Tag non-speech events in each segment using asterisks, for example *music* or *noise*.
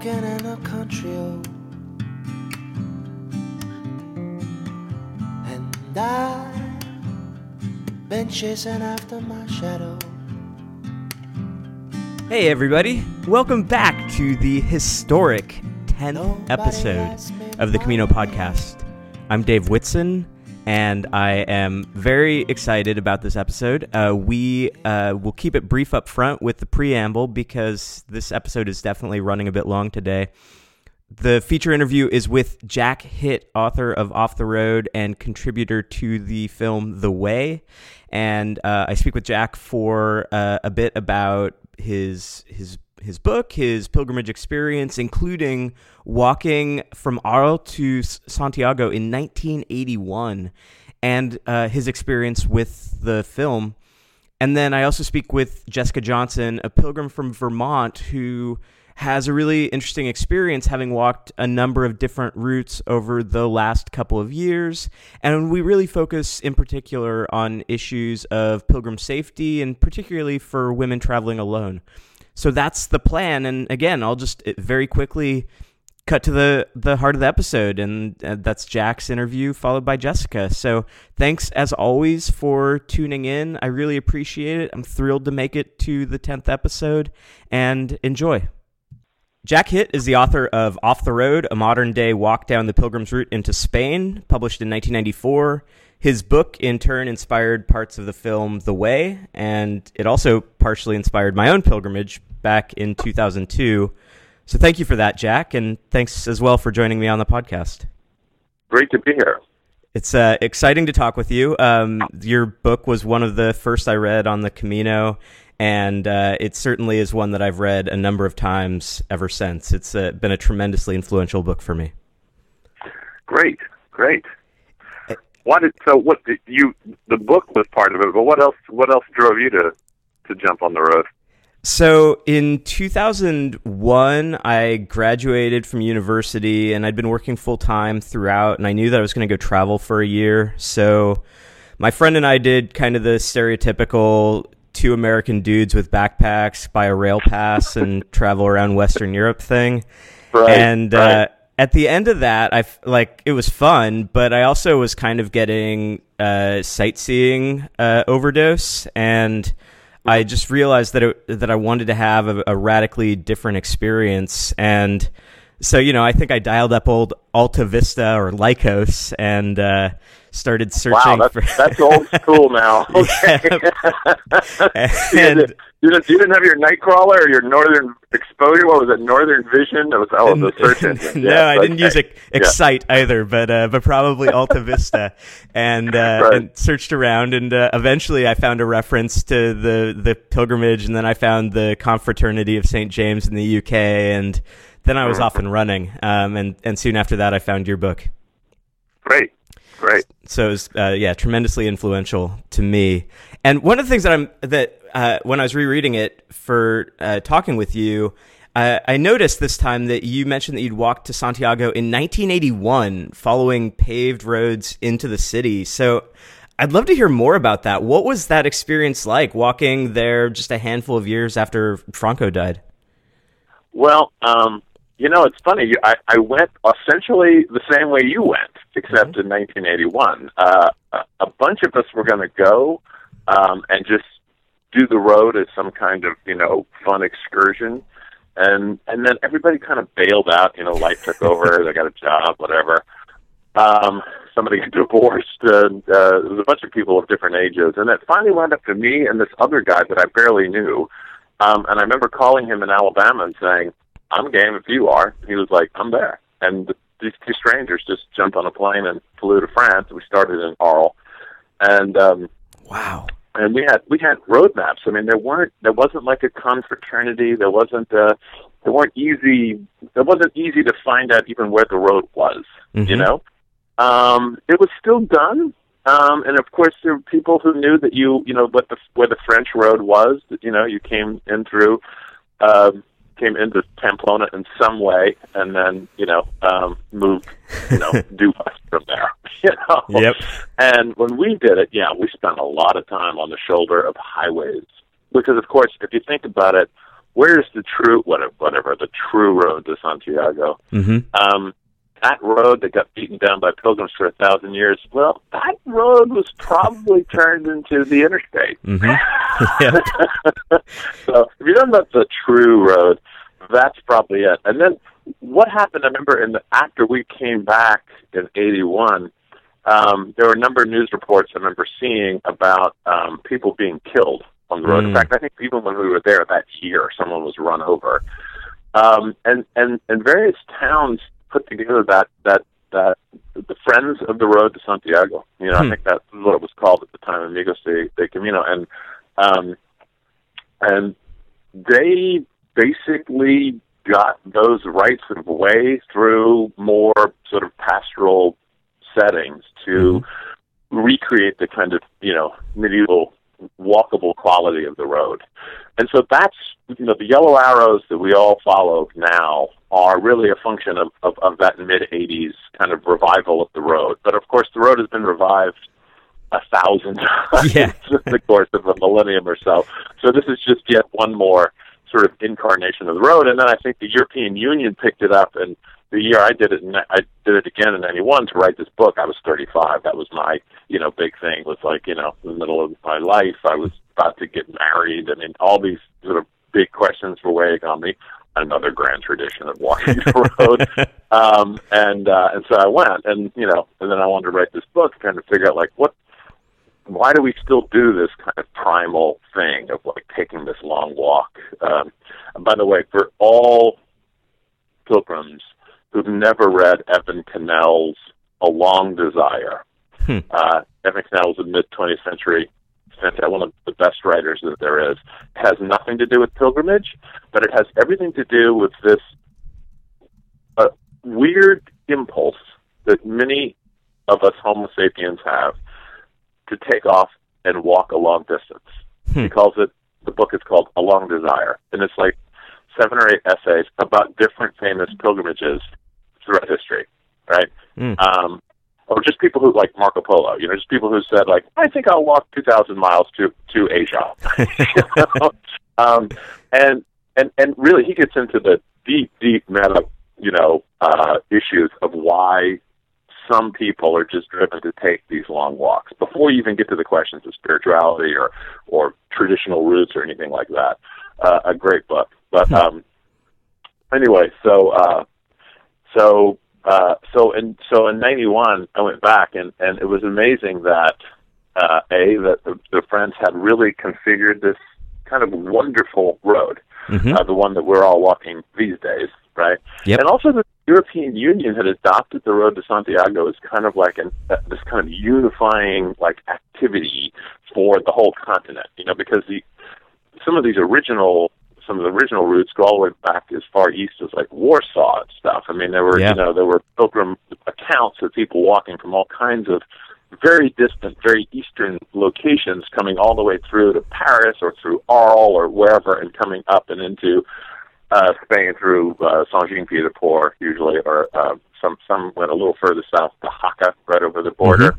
walking in a country road. And I've been chasing after my shadow. Hey, everybody. Welcome back to the historic 10th Nobody episode of the Camino podcast. I'm Dave Whitson, and I am very excited about this episode. Uh, we uh, will keep it brief up front with the preamble because this episode is definitely running a bit long today. The feature interview is with Jack Hitt, author of Off the Road and contributor to the film The Way. And uh, I speak with Jack for uh, a bit about his his his book, his pilgrimage experience, including walking from Arles to Santiago in 1981, and uh, his experience with the film. And then I also speak with Jessica Johnson, a pilgrim from Vermont who has a really interesting experience having walked a number of different routes over the last couple of years. And we really focus in particular on issues of pilgrim safety and particularly for women traveling alone. So that's the plan. And again, I'll just very quickly cut to the the heart of the episode and uh, that's Jack's interview followed by Jessica. So thanks as always for tuning in. I really appreciate it. I'm thrilled to make it to the 10th episode and enjoy. Jack Hitt is the author of Off the Road, a modern day walk down the pilgrim's route into Spain, published in 1994. His book, in turn, inspired parts of the film The Way, and it also partially inspired my own pilgrimage back in 2002. So thank you for that, Jack, and thanks as well for joining me on the podcast. Great to be here. It's uh, exciting to talk with you. Um, your book was one of the first I read on the Camino, and uh, it certainly is one that I've read a number of times ever since. It's uh, been a tremendously influential book for me. Great, great. Why did so? What did you? The book was part of it, but what else? What else drove you to to jump on the road? So in 2001, I graduated from university and I'd been working full time throughout, and I knew that I was going to go travel for a year. So my friend and I did kind of the stereotypical two American dudes with backpacks buy a rail pass and *laughs* travel around Western Europe thing. Right, and right. uh, at the end of that, I like it was fun, but I also was kind of getting uh, sightseeing uh, overdose, and I just realized that it, that I wanted to have a, a radically different experience, and so you know, I think I dialed up old Alta Vista or Lycos and uh, started searching Wow, that's for that's old school now. *laughs* Okay. *laughs* and you, didn't, you didn't have your Nightcrawler or your Northern Exposure. What was it? Northern Vision. That was oh the search engine. *laughs* no, Yes, I didn't okay. use Ex- Yeah. Excite either, but uh, but probably Alta Vista, and, uh, Right. and searched around, and uh, eventually I found a reference to the the pilgrimage, and then I found the Confraternity of Saint James in the UK, and then I was Mm-hmm. off and running, um, and and soon after that I found your book. Great, great. So it was, uh, yeah, tremendously influential to me. And one of the things that I'm that uh, when I was rereading it for uh, talking with you, uh, I noticed this time that you mentioned that you'd walked to Santiago in 1981, following paved roads into the city. So I'd love to hear more about that. What was that experience like, walking there just a handful of years after Franco died? Well, um, you know, it's funny. You- I, I went essentially the same way you went, except in 1981. Uh, a, a bunch of us were going to go um, and just do the road as some kind of you know fun excursion, and and then everybody kind of bailed out. You know, life took over. *laughs* they got a job, whatever. Um, somebody got *laughs* divorced, and uh, there was a bunch of people of different ages, and it finally wound up to me and this other guy that I barely knew. Um, and I remember calling him in Alabama and saying, "I'm game if you are." He was like, "I'm there." And these two strangers just jumped on a plane and flew to France. We started in Arles, and um, Wow. and we had we had roadmaps. I mean, there weren't there wasn't like a confraternity. There wasn't uh there weren't easy. It wasn't easy to find out even where the road was. You Mhm. know, um, it was still done. Um, and of course, there were people who knew that you, you know, what the where the French road was. That you know, you came in through, um, came into Pamplona in some way, and then you know, um, moved, you know, *laughs* due west from there. *laughs* You know. Yep. And when we did it, yeah, we spent a lot of time on the shoulder of highways because, of course, if you think about it, where's the true whatever, whatever the true road to Santiago? hmm Um, that road that got beaten down by pilgrims for a thousand years. Well, that road was probably turned into the interstate. *laughs* hmm so if you're talking about the true road, that's probably it. And then what happened? I remember in the, after we came back in '81, um, there were a number of news reports I remember seeing about um, people being killed on the road. In Mm. fact, I think even when we were there that year, someone was run over. Um, and and and various towns put together that that that the Friends of the Road to Santiago. You know, Hmm. I think that's what it was called at the time, Amigos de, de Camino, and um, and they basically got those rights of way through more sort of pastoral settings to recreate the kind of you know medieval walkable quality of the road. And so that's you know the yellow arrows that we all follow now are really a function of, of, of that mid '80s kind of revival of the road. But of course, the road has been revived a thousand *laughs* times Yeah. *laughs* in the course of a millennium or so. So this is just yet one more sort of incarnation of the road. And then I think the European Union picked it up and the year I did it, and I did it again in '91 to write this book. I was 35. That was my, you know, big thing. Was like, you know, in the middle of my life, I was about to get married. I mean, all these sort of big questions were weighing on me. Another grand tradition of walking the *laughs* road, um, and uh, and so I went, and you know, and then I wanted to write this book, kind of figure out like what, why do we still do this kind of primal thing of like taking this long walk? Um, and by the way, for all pilgrims who've never read Evan Connell's A Long Desire. Hmm. Uh, Evan Connell was a mid 20th century, one of the best writers that there is. Has nothing to do with pilgrimage, but it has everything to do with this uh, weird impulse that many of us Homo sapiens have to take off and walk a long distance. Hmm. He calls it, the book is called A Long Desire. And it's like seven or eight essays about different famous pilgrimages throughout history, right? Mm. Um, or just people who like Marco Polo, you know, just people who said like, I think I'll walk two thousand miles to to Asia. you *laughs* know? *laughs* um, and and and really, he gets into the deep, deep meta, you know, uh, issues of why some people are just driven to take these long walks before you even get to the questions of spirituality or or traditional roots or anything like that. Uh, a great book, but um, anyway, so uh, so uh, so in so in '91, I went back and and it was amazing that uh, a that the, the friends had really configured this kind of wonderful road, Mhm. uh, the one that we're all walking these days, right? Yep. And also the European Union had adopted the road to Santiago as kind of like an uh, this kind of unifying like activity for the whole continent, you know, because the some of these original some of the original routes go all the way back as far east as like Warsaw and stuff. I mean, there were Yeah. you know there were pilgrim accounts of people walking from all kinds of very distant, very eastern locations, coming all the way through to Paris or through Arles or wherever, and coming up and into uh, Spain through uh, Saint-Jean-Pied-de-Port usually, or uh, some some went a little further south to Jaca, right over the border.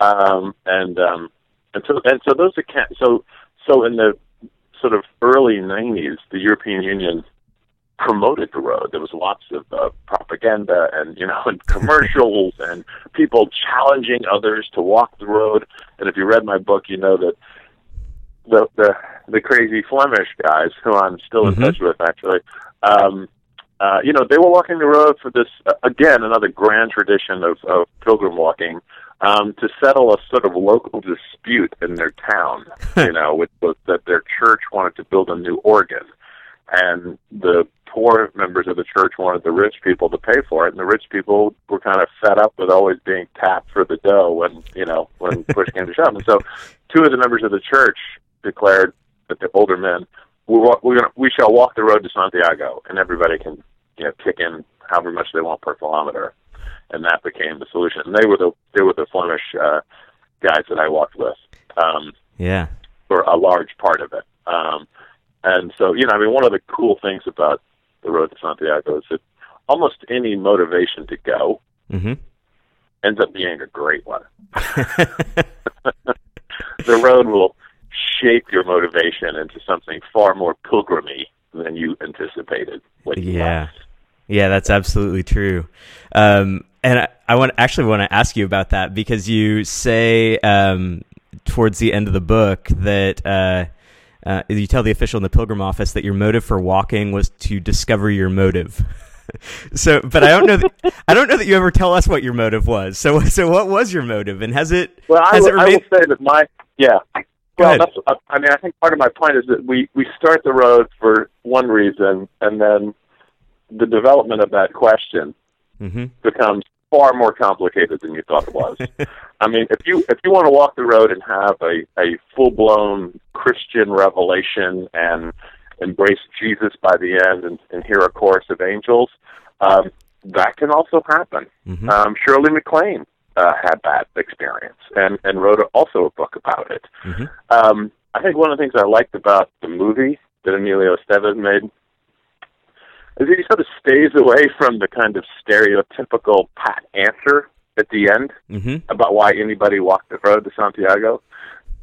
Um, and um, and so and so those account so so in the sort of early '90s, the European Union promoted the road. There was lots of uh, propaganda and you know *laughs* and commercials *laughs* and people challenging others to walk the road. And if you read my book, you know that the the the crazy Flemish guys who I'm still in Mhm. touch with actually. Um, uh, you know, they were walking the road for this uh, again another grand tradition of, of pilgrim walking um, to settle a sort of local dispute in their town. *laughs* you know, which was that their church wanted to build a new organ, and the poor members of the church wanted the rich people to pay for it, and the rich people were kind of fed up with always being tapped for the dough when you know when *laughs* push came to shove. And so, two of the members of the church declared that the older men we're, we're gonna, we shall walk the road to Santiago, and everybody can you know kick in however much they want per kilometer, and that became the solution. And they were the they were the Flemish uh, guys that I walked with um, Yeah. for a large part of it. Um, and so you know, I mean, one of the cool things about the road to Santiago is that almost any motivation to go hmm ends up being a great one. *laughs* the road will shape your motivation into something far more pilgrimy than you anticipated. When you Yeah. that's absolutely true. Um, and I, I want actually want to ask you about that because you say um, towards the end of the book that uh, uh, you tell the official in the Pilgrim office that your motive for walking was to discover your motive. *laughs* so, but I don't know. That, I don't know that you ever tell us what your motive was. So, *laughs* so what was your motive, and has it Well, I has will, it I will say that my yeah. Go well, ahead. that's. I mean, I think part of my point is that we we start the road for one reason, and then the development of that question hmm becomes far more complicated than you thought it was. *laughs* I mean, if you if you want to walk the road and have a a full blown Christian revelation and embrace Jesus by the end and, and hear a chorus of angels, um, that can also happen. hmm Um, Shirley MacLaine uh, had that experience and and wrote a, also a book about it. hmm Um, I think one of the things I liked about the movie that Emilio Estevez made is he sort of stays away from the kind of stereotypical pat answer at the end hmm about why anybody walked the road to Santiago.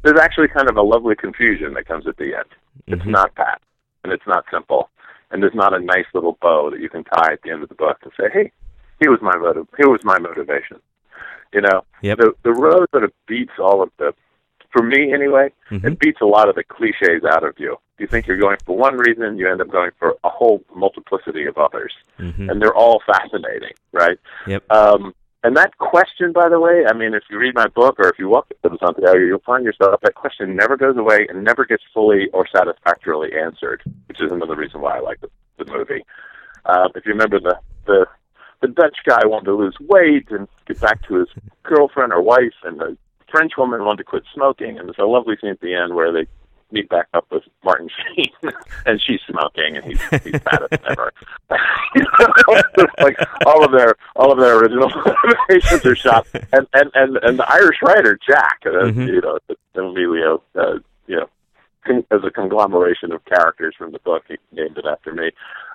There's actually kind of a lovely confusion that comes at the end. It's Mhm. not pat, and it's not simple, and there's not a nice little bow that you can tie at the end of the book to say, "Hey, here was my motive. Here was my motivation." You know, Yep. the the road sort of beats all of the, for me anyway, Mhm. it beats a lot of the cliches out of you. You think you're going for one reason, you end up going for a whole multiplicity of others, Mhm. and they're all fascinating, right? Yep. Um, and that question, by the way, I mean, if you read my book or if you walk to Santiago, you'll find yourself that question never goes away and never gets fully or satisfactorily answered, which is another reason why I like the, the movie. Uh, if you remember the the the Dutch guy wanted to lose weight and get back to his *laughs* girlfriend or wife, and the French woman wanted to quit smoking, and there's a lovely scene at the end where they meet back up with Martin Sheen, *laughs* and she's smoking, and he's he's fat as ever. you *laughs* know, like all of their all of their original *laughs* motivations are shot, and and and and the Irish writer Jack, uh, Mhm. you know, Emilio, uh, you know, con- as a conglomeration of characters from the book, he named it after me.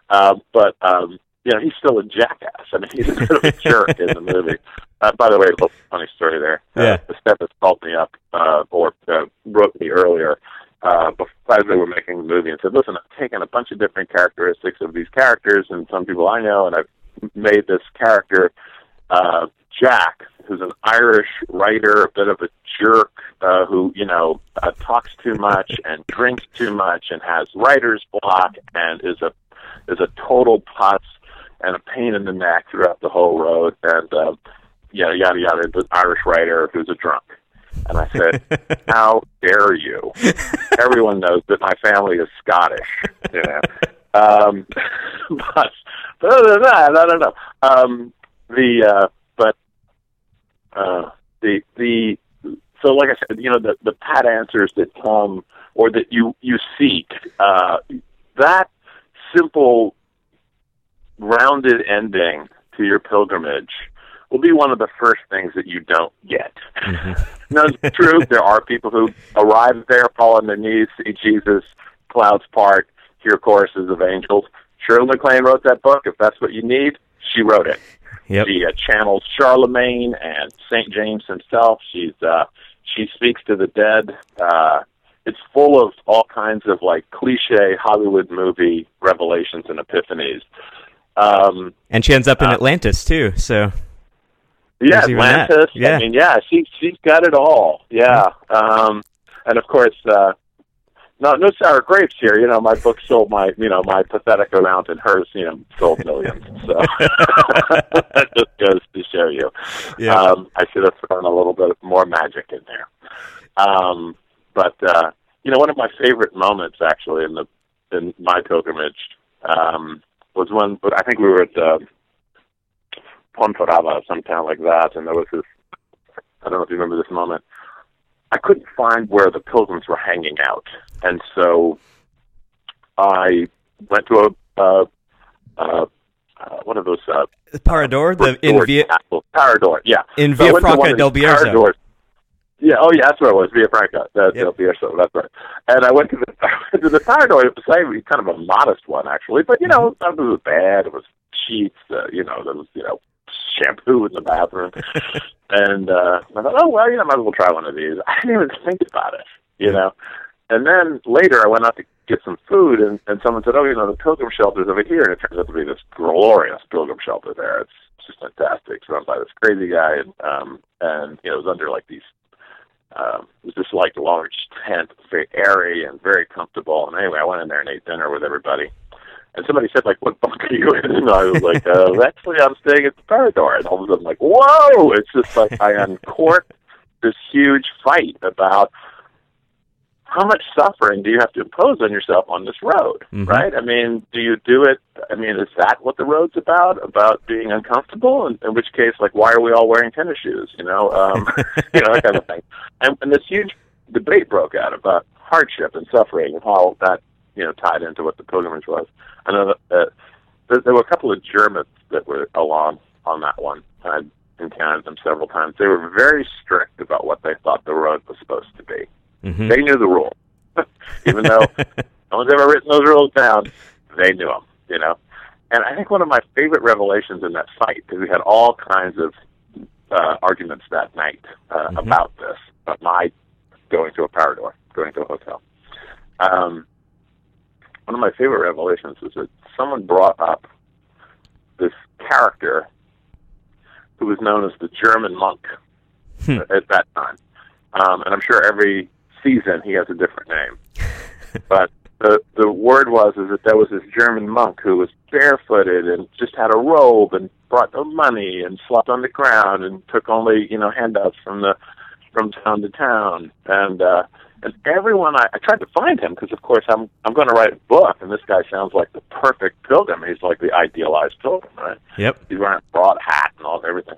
Uh, but um, you know, he's still a jackass. I mean, he's a bit of a *laughs* jerk in the movie. Uh, by the way, a little funny story there. Yeah. Uh, Steph called me up uh, or uh, wrote me earlier uh, before as they were making the movie and said, "Listen, I've taken a bunch of different characteristics of these characters and some people I know, and I've made this character uh, Jack, who's an Irish writer, a bit of a jerk, uh, who you know uh, talks too much and drinks too much and has writer's block and is a is a total putz and a pain in the neck throughout the whole road and uh, yada yada yada. The Irish writer who's a drunk." And I said, *laughs* "How dare you? Everyone knows that my family is Scottish, you know." *laughs* Um, *laughs* but, but other than that, I don't know. Um, the uh, but uh, the the so like I said, you know, the the pat answers that come or that you you seek uh, that simple rounded ending to your pilgrimage will be one of the first things that you don't get. Mhm. No, it's *laughs* true. There are people who arrive there, fall on their knees, see Jesus, clouds part, hear choruses of angels. Shirley MacLaine wrote that book. If that's what you need, she wrote it. Yep. She uh, channels Charlemagne and Saint James himself. She's uh, she speaks to the dead. Uh, it's full of all kinds of like cliche Hollywood movie revelations and epiphanies. Um, And she ends up in Uh, Atlantis too. So yeah, There's even that. Atlantis. Yeah. I mean, yeah, she she's got it all. Yeah, um, and of course, uh, no no sour grapes here. You know, my book sold my you know my pathetic amount, and hers you know sold millions. So *laughs* that just goes to show you. yeah. Um, I should have thrown a little bit more magic in there. Um, but uh, you know, one of my favorite moments actually in the in my pilgrimage um, was when I think we were at uh, Ponferrada, some town like that, and there was this. I don't know if you remember this moment. I couldn't find where the pilgrims were hanging out, and so I went to a uh, uh, uh, one of those uh, Parador, the in Via Parador, yeah. in So Villafranca del Bierzo. Paradors. Yeah, oh yeah, that's where it was, Villafranca. That's Yep. Del Bierzo, that's right. And I went to the *laughs* I went to the Parador. It was kind of a modest one actually, but you know, Mm-hmm. none of it was bad. It was sheets, uh, you know, there was you know shampoo in the bathroom, *laughs* and uh, I thought, oh well, you know, I might as well try one of these. I didn't even think about it, you know. And then later, I went out to get some food, and, and someone said, "Oh, you know, the pilgrim shelter's over here," and it turns out to be this glorious pilgrim shelter there. It's just fantastic. It's run by this crazy guy, and um, and you know, it was under like these. Um, it was just like a large tent, very airy and very comfortable. And anyway, I went in there and ate dinner with everybody. And somebody said, like, what bunk are you in? And I was like, uh, *laughs* actually, I'm staying at the Parador. And all of a sudden, like, whoa! It's just like I uncorked this huge fight about how much suffering do you have to impose on yourself on this road, Mhm. right? I mean, do you do it? I mean, is that what the road's about? About being uncomfortable? In, in which case, like, why are we all wearing tennis shoes? You know, um, *laughs* you know that kind of thing. And, and this huge debate broke out about hardship and suffering and how that you know tied into what the pilgrimage was. I know that uh, there, there were a couple of Germans that were along on that one. I'd encountered them several times. They were very strict about what they thought the road was supposed to be. Mhm. They knew the rules, *laughs* even though *laughs* no one's ever written those rules down. They knew them, you know. And I think one of my favorite revelations in that fight, because we had all kinds of uh, arguments that night uh, Mhm. about this, about my going to a Parador, going to a hotel. Um, one of my favorite revelations was that someone brought up this character who was known as the German monk Hmm. at that time. Um, and I'm sure every season he has a different name. *laughs* but the the word was is that there was this German monk who was barefooted and just had a robe and brought no money and slept on the ground and took only you know handouts from the from town to town and uh and everyone I, I tried to find him because of course I'm I'm going to write a book and this guy sounds like the perfect pilgrim he's like the idealized pilgrim right Yep. he's wearing a broad hat and all everything.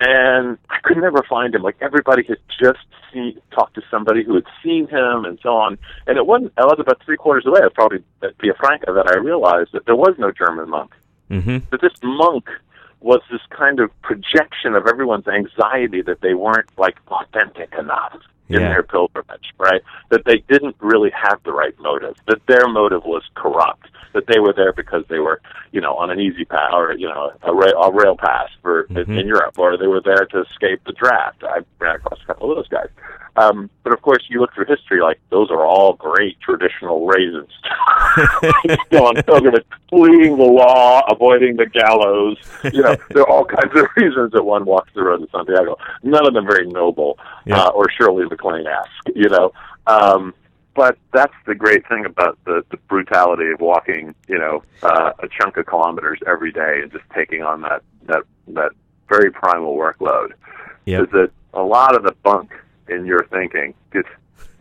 And I could never find him. Like everybody had just seen, talked to somebody who had seen him and so on. And it wasn't. I was about three quarters away. It was probably at Franca that I realized that there was no German monk. hmm That this monk was this kind of projection of everyone's anxiety that they weren't like authentic enough in Yeah. their pilgrimage, right? That they didn't really have the right motive. That their motive was corrupt. That they were there because they were, you know, on an easy path or you know a rail, a rail pass for Mhm. in Europe, or they were there to escape the draft. I ran across a couple of those guys. Um, but of course, you look through history, like those are all great traditional raisins. Still on pilgrimage, fleeing the law, avoiding the gallows. You know, there are all kinds of reasons that one walks the road to Santiago. None of them very noble, Yeah. uh, or Shirley MacLaine-esque. You know, um, but that's the great thing about the, the brutality of walking. You know, uh, a chunk of kilometers every day and just taking on that that that very primal workload Yep. is that a lot of the bunk in your thinking gets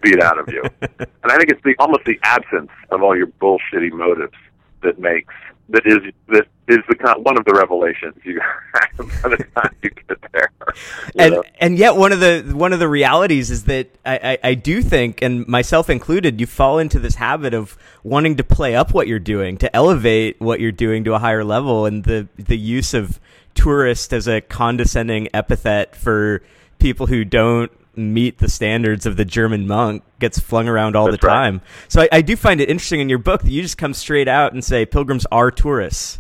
beat out of you. *laughs* and I think it's the almost the absence of all your bullshitty motives that makes that is that is the kind one of the revelations you have *laughs* by the time you get there. you and know? and yet one of the one of the realities is that I, I, I do think, and myself included, you fall into this habit of wanting to play up what you're doing, to elevate what you're doing to a higher level, and the the use of tourist as a condescending epithet for people who don't meet the standards of the German monk gets flung around all That's the right. time. So I, I do find it interesting in your book that you just come straight out and say pilgrims are tourists.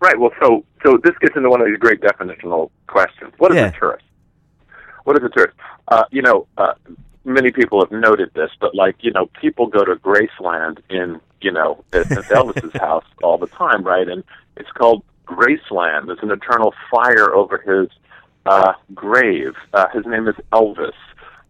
Right. Well, so so this gets into one of these great definitional questions. What is Yeah. a tourist? What is a tourist? Uh, you know, uh, many people have noted this, but like you know, people go to Graceland in you know *laughs* at, at Elvis's house all the time, right? And it's called Graceland. There's an eternal fire over his uh, grave. Uh, his name is Elvis.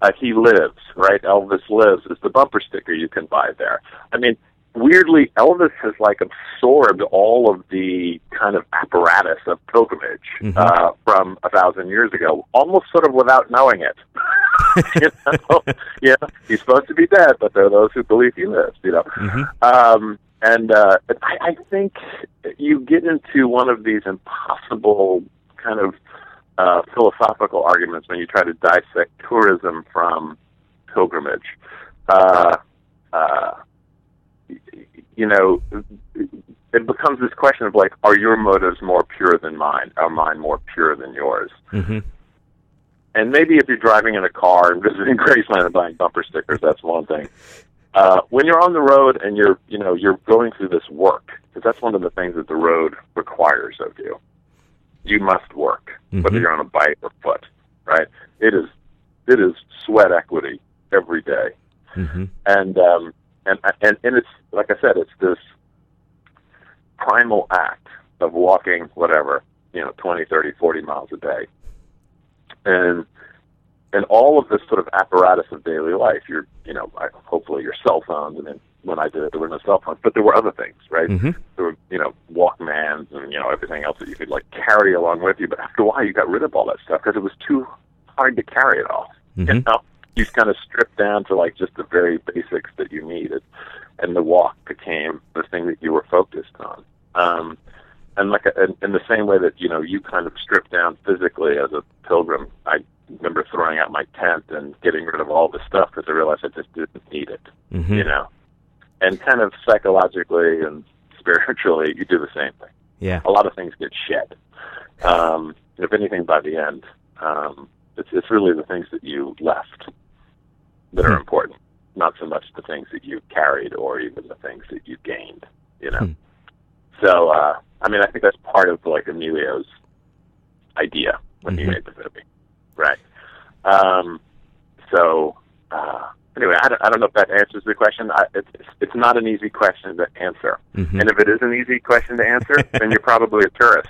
Uh, he lives, right? Elvis lives is the bumper sticker you can buy there. I mean, weirdly, Elvis has like absorbed all of the kind of apparatus of pilgrimage Mhm. uh, from a thousand years ago, almost sort of without knowing it. *laughs* you know, *laughs* yeah, he's supposed to be dead, but there are those who believe he lives. You know, Mhm. um, and uh, I, I think you get into one of these impossible kind of uh, philosophical arguments when you try to dissect tourism from pilgrimage. Uh, uh, you know, it becomes this question of like, are your motives more pure than mine? Are mine more pure than yours? Mhm. and maybe if you're driving in a car and visiting *laughs* Graceland and buying bumper stickers, that's one thing. Uh, when you're on the road and you're, you know, you're going through this work, because that's one of the things that the road requires of you. You must work, whether Mhm. you're on a bike or foot, right? It is, it is sweat equity every day Mhm. and um, and and and it's like I said, it's this primal act of walking whatever you know 20, 30, 40 miles a day, and and all of this sort of apparatus of daily life. Your you know I- hopefully your cell phones and then when I did it there were no cell phones, but there were other things, right? Mhm. There were you know Walkmans and you know everything else that you could like carry along with you. But after a while, you got rid of all that stuff because it was too hard to carry it all. You Mhm. know, you kind of stripped down to like just the very basics that you needed, and the walk became the thing that you were focused on. Um, and like in, in the same way that you know you kind of stripped down physically as a pilgrim, I remember throwing out my tent and getting rid of all the stuff because I realized I just didn't need it. Mhm. You know, and kind of psychologically and spiritually, you do the same thing Yeah. a lot of things get shed. Um, if anything, by the end, um, it's it's really the things that you left that are Hmm. important, not so much the things that you carried or even the things that you gained. You know. Hmm. So, uh, I mean, I think that's part of like Emilio's idea when he Mhm. made the movie, right? Um, so. Uh, Anyway, I don't, I don't know if that answers the question. I, it's, it's not an easy question to answer. Mhm. And if it is an easy question to answer, *laughs* then you're probably a tourist.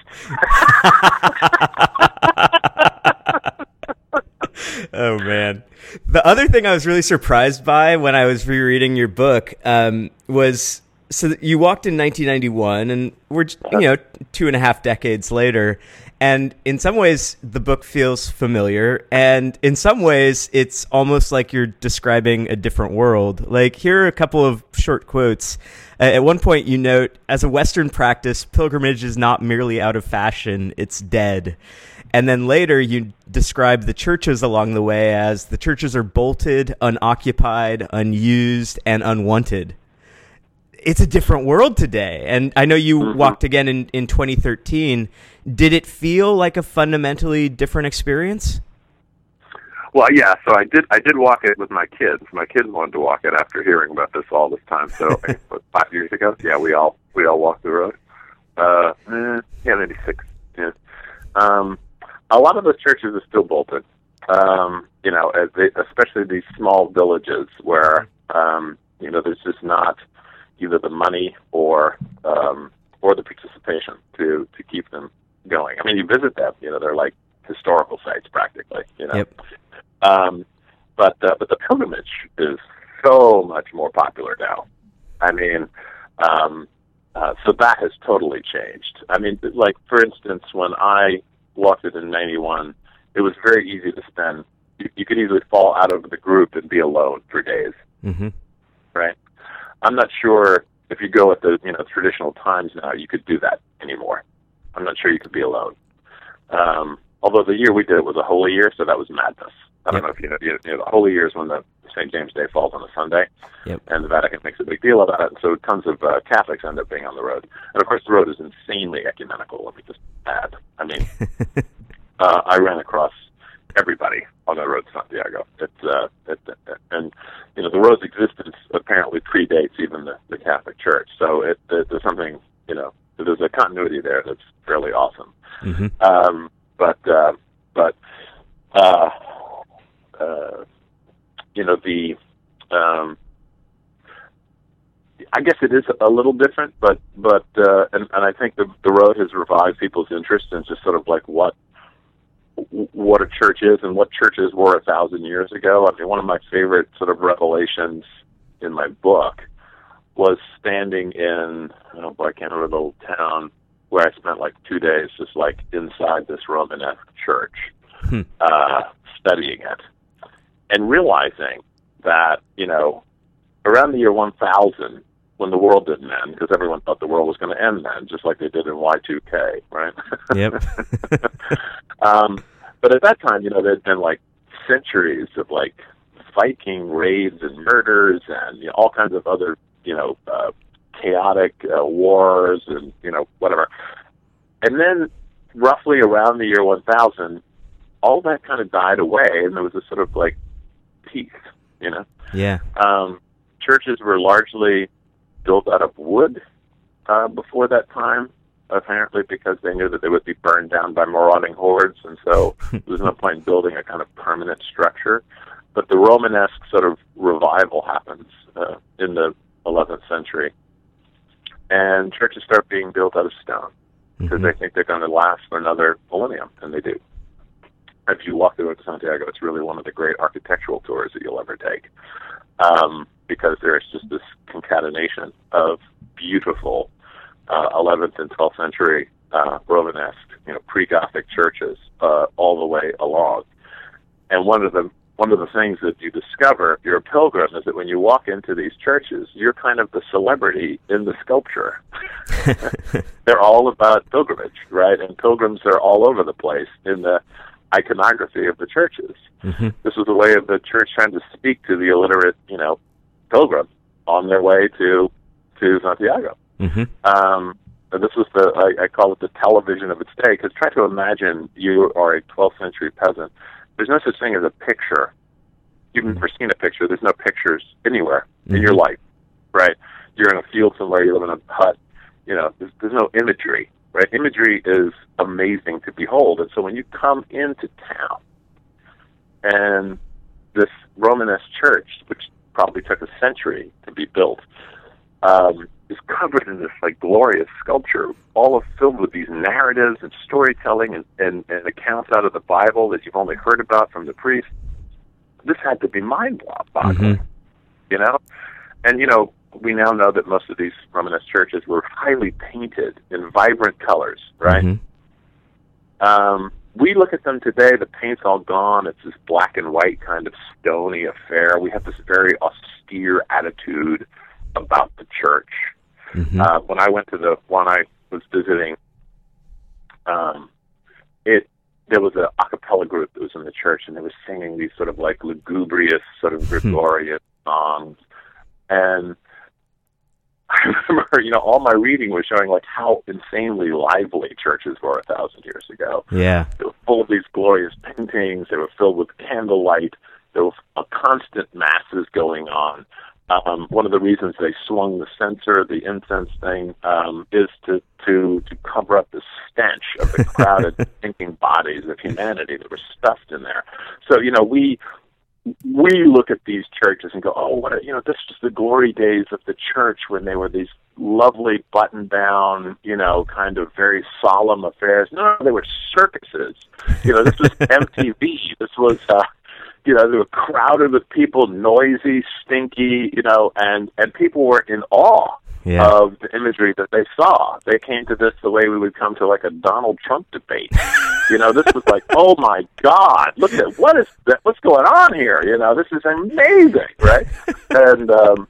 *laughs* oh man. The other thing I was really surprised by when I was rereading your book um, was so you walked in 1991, and we're you know two and a half decades later, and in some ways the book feels familiar, and in some ways it's almost like you're describing a different world. Like here are a couple of short quotes. Uh, at one point, you note, "As a Western practice, pilgrimage is not merely out of fashion; it's dead." And then later you describe the churches along the way as the churches are bolted, unoccupied, unused, and unwanted. It's a different world today. And I know you Mhm. walked again in, in 2013. Did it feel like a fundamentally different experience? Well, yeah. So I did. I did walk it with my kids. My kids wanted to walk it after hearing about this all this time. So what, five years ago, yeah, we all we all walked the road. Uh, eh, yeah, maybe six. Yeah. Um, a lot of those churches are still bolted. Um, you know, as they, especially these small villages where um, you know there's just not either the money or um, or the participation to to keep them going. I mean, you visit them. You know, they're like historical sites practically. You know. Yep. Um, but uh, but the pilgrimage is so much more popular now. I mean, um, uh, so that has totally changed. I mean, like for instance, when I walked it in '91, it was very easy to spend. You, you could easily fall out of the group and be alone for days, Mm-hmm. right? I'm not sure if you go at the you know traditional times now, you could do that anymore. I'm not sure you could be alone. Um, although the year we did it was a holy year, so that was madness. I don't Yep. know if you know, you know, the holy year is when the St. James Day falls on a Sunday, Yep. and the Vatican makes a big deal about it. And so tons of uh, Catholics end up being on the road, and of course the road is insanely ecumenical. Let me just add. I mean, *laughs* uh, I ran across everybody on the road to Santiago. It's uh, it, and you know the road's existence apparently predates even the, the Catholic Church. So it, it there's something you know there's a continuity there that's fairly awesome. Mm-hmm. Um, but uh, but uh, uh, you know the um, I guess it is a little different, but but uh, and and I think the the road has revived people's interest in just sort of like what what a church is and what churches were a thousand years ago. I mean, one of my favorite sort of revelations in my book was standing in oh boy, I can't remember the little town where I spent like two days just like inside this Romanesque church, Hmm. uh, studying it, and realizing that you know around the year 1000 when the world didn't end because everyone thought the world was going to end then just like they did in Y2K right Yep. *laughs* um but at that time you know there'd been like centuries of like Viking raids and murders and you know, all kinds of other you know uh, chaotic uh, wars and you know whatever. And then roughly around the year 1000 all that kind of died away and there was a sort of like peace you know? Yeah. um, churches were largely built out of wood uh, before that time, apparently because they knew that they would be burned down by marauding hordes, and so *laughs* there was no point in building a kind of permanent structure. but the Romanesque sort of revival happens uh, in the 11th century, and churches start being built out of stone because Mhm. they think they're going to last for another millennium, and they do. If you walk through Santiago, it's really one of the great architectural tours that you'll ever take, um, because there's just this concatenation of beautiful uh, 11th and 12th century uh, Romanesque, you know, pre-Gothic churches uh, all the way along. And one of the one of the things that you discover if you're a pilgrim is that when you walk into these churches, you're kind of the celebrity in the sculpture. *laughs* *laughs* They're all about pilgrimage, right? And pilgrims are all over the place in the iconography of the churches. Mhm. This was a way of the church trying to speak to the illiterate, you know, pilgrim on their way to to Santiago. Mhm. Um, this was the I, I call it the television of its day because try to imagine you are a 12th century peasant. There's no such thing as a picture. You've never seen a picture. There's no pictures anywhere in your Mhm. life, right? You're in a field somewhere. You live in a hut. You know, there's, there's no imagery, right? Imagery is amazing to behold, and so when you come into town, and this Romanesque church, which probably took a century to be built, um, is covered in this like glorious sculpture, all of filled with these narratives and storytelling and, and, and accounts out of the Bible that you've only heard about from the priest. This had to be mind-boggling, Mhm. you know. And you know, we now know that most of these Romanesque churches were highly painted in vibrant colors, right? Mhm. Um, we look at them today, the paint's all gone. It's this black and white kind of stony affair. We have this very austere attitude about the church. Mhm. Uh, when I went to the one I was visiting, um, it there was a a cappella group that was in the church, and they were singing these sort of like lugubrious, sort of Gregorian songs, and *laughs* I remember, you know, all my reading was showing like how insanely lively churches were a thousand years ago. Yeah. They were full of these glorious paintings. They were filled with candlelight. There was a constant masses going on. Um, one of the reasons they swung the censer, the incense thing, um, is to to to cover up the stench of the crowded, *laughs* stinking bodies of humanity that were stuffed in there. So you know we we look at these churches and go, oh, what a, you know, this is the glory days of the church when they were these lovely button-down, you know, kind of very solemn affairs. No, no, they were circuses. You know, this was *laughs* MTV. This was, uh, you know, they were crowded with people, noisy, stinky, you know, and and people were in awe Yeah. of the imagery that they saw. They came to this the way we would come to like a Donald Trump debate. *laughs* you know, this was like, oh my God, look at what is that? What's going on here? You know, this is amazing, right? *laughs* and um,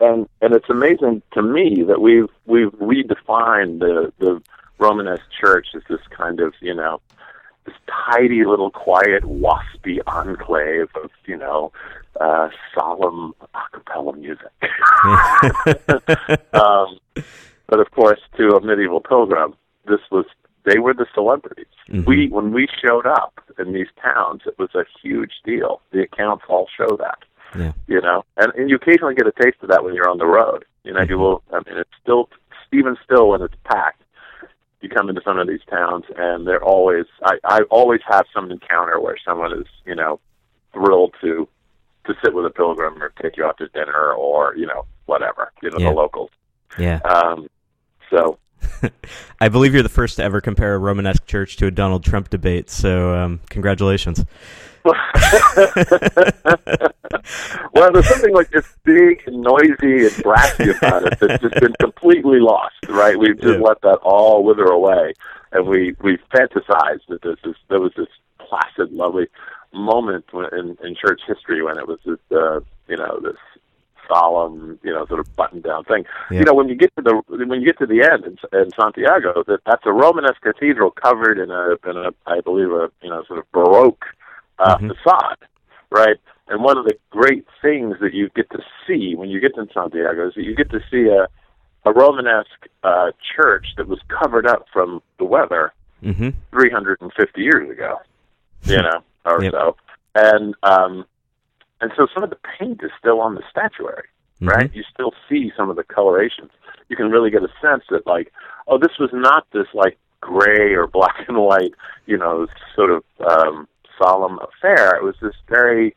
and and it's amazing to me that we've we've redefined the the Romanesque Church as this kind of you know this tidy little quiet waspy enclave of you know uh, solemn a cappella music. *laughs* um, but of course, to a medieval pilgrim, this was they were the celebrities. Mhm. We when we showed up in these towns, it was a huge deal. The accounts all show that. Yeah. You know, and and you occasionally get a taste of that when you're on the road. You know, you will. I mean, it's still even still when it's packed. You come into some of these towns, and they're always. I I always have some encounter where someone is, you know, thrilled to to sit with a pilgrim or take you out to dinner or you know whatever. You know, Yeah. the locals. Yeah. Um, so *laughs* I believe you're the first to ever compare a Romanesque church to a Donald Trump debate. So, um, congratulations. Well, there's something like this big and noisy and brassy about it that's just been completely lost, right? We've just Yeah. let that all wither away, and we we fantasized that this is there was this placid, lovely moment in in church history when it was this uh, you know this solemn, you know, sort of button down thing. Yeah. You know, when you get to the when you get to the end in, in Santiago, that that's a Romanesque cathedral covered in a in a I believe a you know sort of baroque uh, Mhm. facade, right? And one of the great things that you get to see when you get to Santiago is that you get to see a a Romanesque uh, church that was covered up from the weather hmm 350 years ago, you know, or Yep. so. And um, and so some of the paint is still on the statuary, right? You still see some of the colorations. You can really get a sense that like, oh, this was not this like gray or black and white, you know, sort of um, solemn affair. It was this very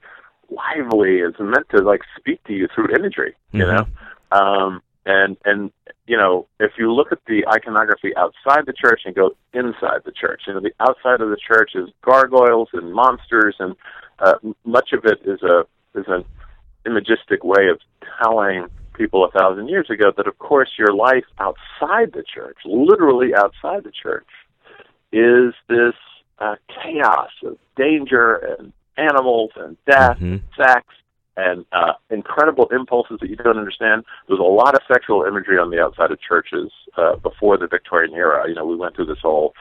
lively. It's meant to like speak to you through imagery, you Mhm. know. Um, and and you know, if you look at the iconography outside the church and go inside the church, you know, the outside of the church is gargoyles and monsters, and uh, much of it is a is an imagistic way of telling people a thousand years ago that, of course, your life outside the church, literally outside the church, is this uh, chaos of danger and animals and death, Mhm. sex, and uh, incredible impulses that you don't understand. There was a lot of sexual imagery on the outside of churches uh, before the Victorian era. You know, we went through this whole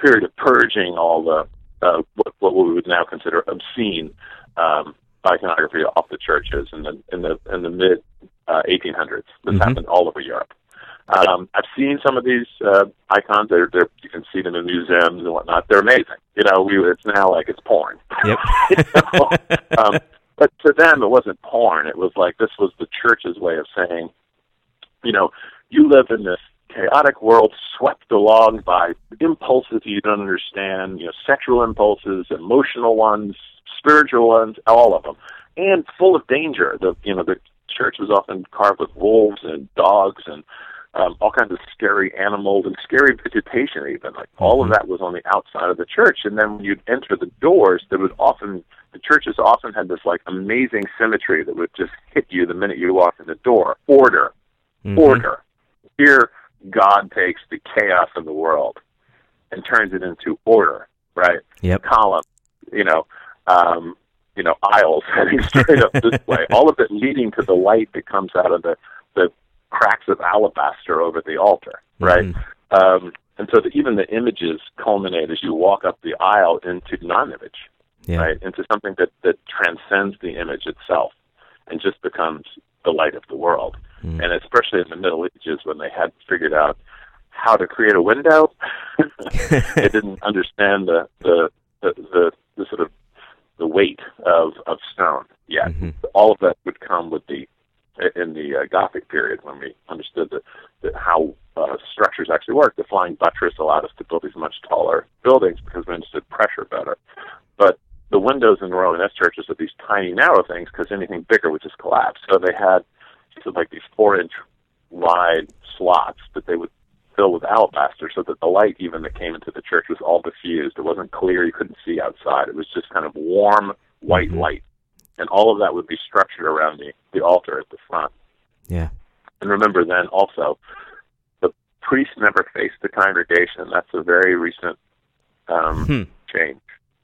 period of purging all the uh, what, what we would now consider obscene um, iconography off the churches in the in the in the mid uh, 1800s. This Mhm. happened all over Europe. Um, I've seen some of these uh, icons. They're, they're, you can see them in museums and whatnot. They're amazing. You know, we it's now like it's porn. Yep. *laughs* You know? um, but to them, it wasn't porn. It was like this was the church's way of saying, you know, you live in this chaotic world swept along by impulses you don't understand, you know, sexual impulses, emotional ones, spiritual ones, all of them, and full of danger. The you know the church was often carved with wolves and dogs and um, all kinds of scary animals and scary vegetation even like all of Mhm. that was on the outside of the church and then when you'd enter the doors there would often the churches often had this like amazing symmetry that would just hit you the minute you walked in the door order Mhm. order here god takes the chaos of the world and turns it into order right Yep. column, you know, um, you know, aisles *laughs* heading straight up this way. *laughs* All of it leading to the light that comes out of the the cracks of alabaster over the altar, right? Mhm. Um, and so that even the images culminate as you walk up the aisle into non-image, Yeah. right? Into something that that transcends the image itself and just becomes the light of the world. Mm. And especially in the Middle Ages when they had figured out how to create a window, *laughs* they didn't understand the the the, the, the sort of the weight of of stone yet. Mhm. All of that would come with the in the uh, Gothic period when we understood that, that how uh, structures actually work. The flying buttress allowed us to build these much taller buildings because we understood pressure better. But the windows in the Romanesque churches are these tiny, narrow things because anything bigger would just collapse. So they had sort of like these four-inch wide slots that they would fill with alabaster so that the light even that came into the church was all diffused. It wasn't clear. You couldn't see outside. It was just kind of warm white Mhm. light. And all of that would be structured around the, the altar at the front. Yeah. And remember then also, the priest never faced the congregation. That's a very recent um, Hmm. change.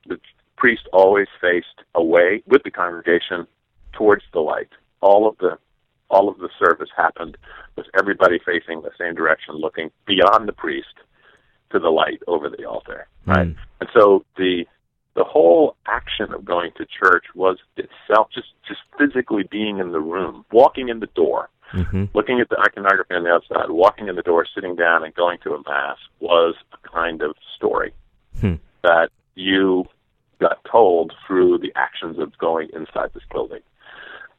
The priest always faced away with the congregation towards the light. All of the all of the service happened with everybody facing the same direction, looking beyond the priest to the light over the altar. Right. Mm. And so the the whole action of going to church was itself just just physically being in the room, walking in the door, Mhm. looking at the iconography on the outside, walking in the door, sitting down, and going to a mass was a kind of story Hmm. that you got told through the actions of going inside this building,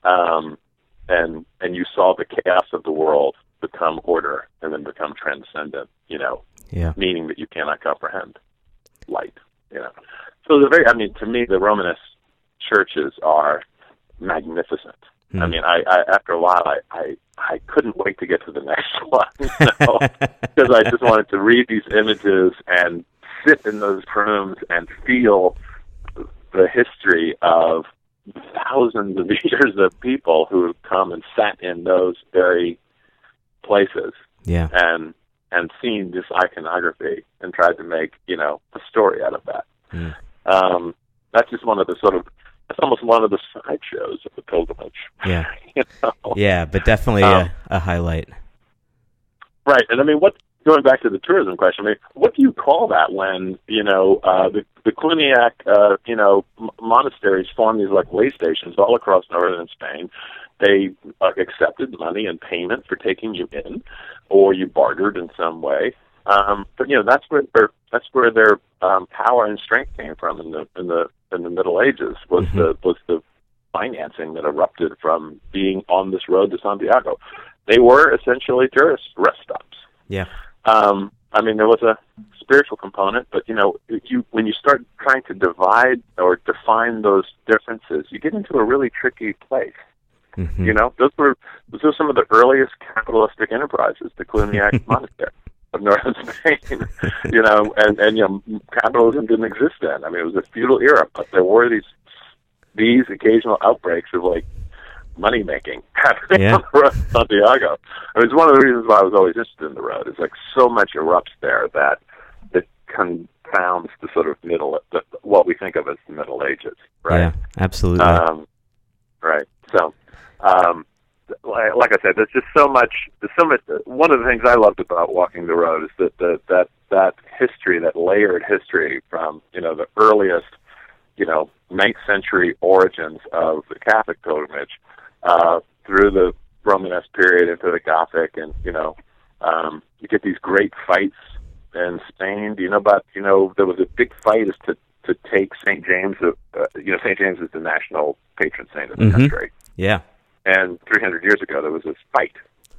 um, and and you saw the chaos of the world become order and then become transcendent. You know, Yeah. meaning that you cannot comprehend light. You know, so the very I mean, to me, the Romanesque churches are magnificent. I Hmm. mean, I, I after a while, I, I I couldn't wait to get to the *laughs* next one because *laughs* I just wanted to read these images and sit in those rooms and feel the history of thousands of *laughs* years of people who have come and sat in those very places yeah. and and seen this iconography and tried to make you know a story out of that. Mm. Um, that's just one of the sort of that's almost one of the sideshows of the pilgrimage. Yeah. *laughs* you know? Yeah, but definitely Um, a, a highlight. Right, and I mean, what going back to the tourism question? I mean, what do you call that when you know uh, the the Cluniac, uh, you know, m- monasteries form these like way stations all across northern Spain? They uh, accepted money and payment for taking you in, or you bartered in some way. Um, but you know, that's where their that's where their um, power and strength came from in the in the in the Middle Ages was Mhm. the was the financing that erupted from being on this road to Santiago. They were essentially tourist rest stops. Yeah. Um, I mean, there was a spiritual component, but you know, you when you start trying to divide or define those differences, you get into a really tricky place. Mhm. You know, those were those were some of the earliest capitalistic enterprises, the Cluniac *laughs* Monastery of northern *laughs* Spain. you know, and and you know, capitalism didn't exist then. I mean, it was a feudal era, but there were these these occasional outbreaks of like money making *laughs* happening Yeah. on the road to Santiago. I mean, it's one of the reasons why I was always interested in the road. It's like so much erupts there that it confounds the sort of middle, the, what we think of as the Middle Ages, right? Yeah, absolutely. Um, right. So, um, like, I said, there's just so much. There's so much. One of the things I loved about walking the road is that the, that that history, that layered history from you know the earliest, you know, ninth century origins of the Catholic pilgrimage uh, through the Romanesque period into the Gothic, and you know, um, you get these great fights in Spain. Do you know about? You know, there was a big fight as to to take St. James. Uh, you know, St. James is the national patron saint of the Mhm. country. yeah. And 300 years ago, there was this fight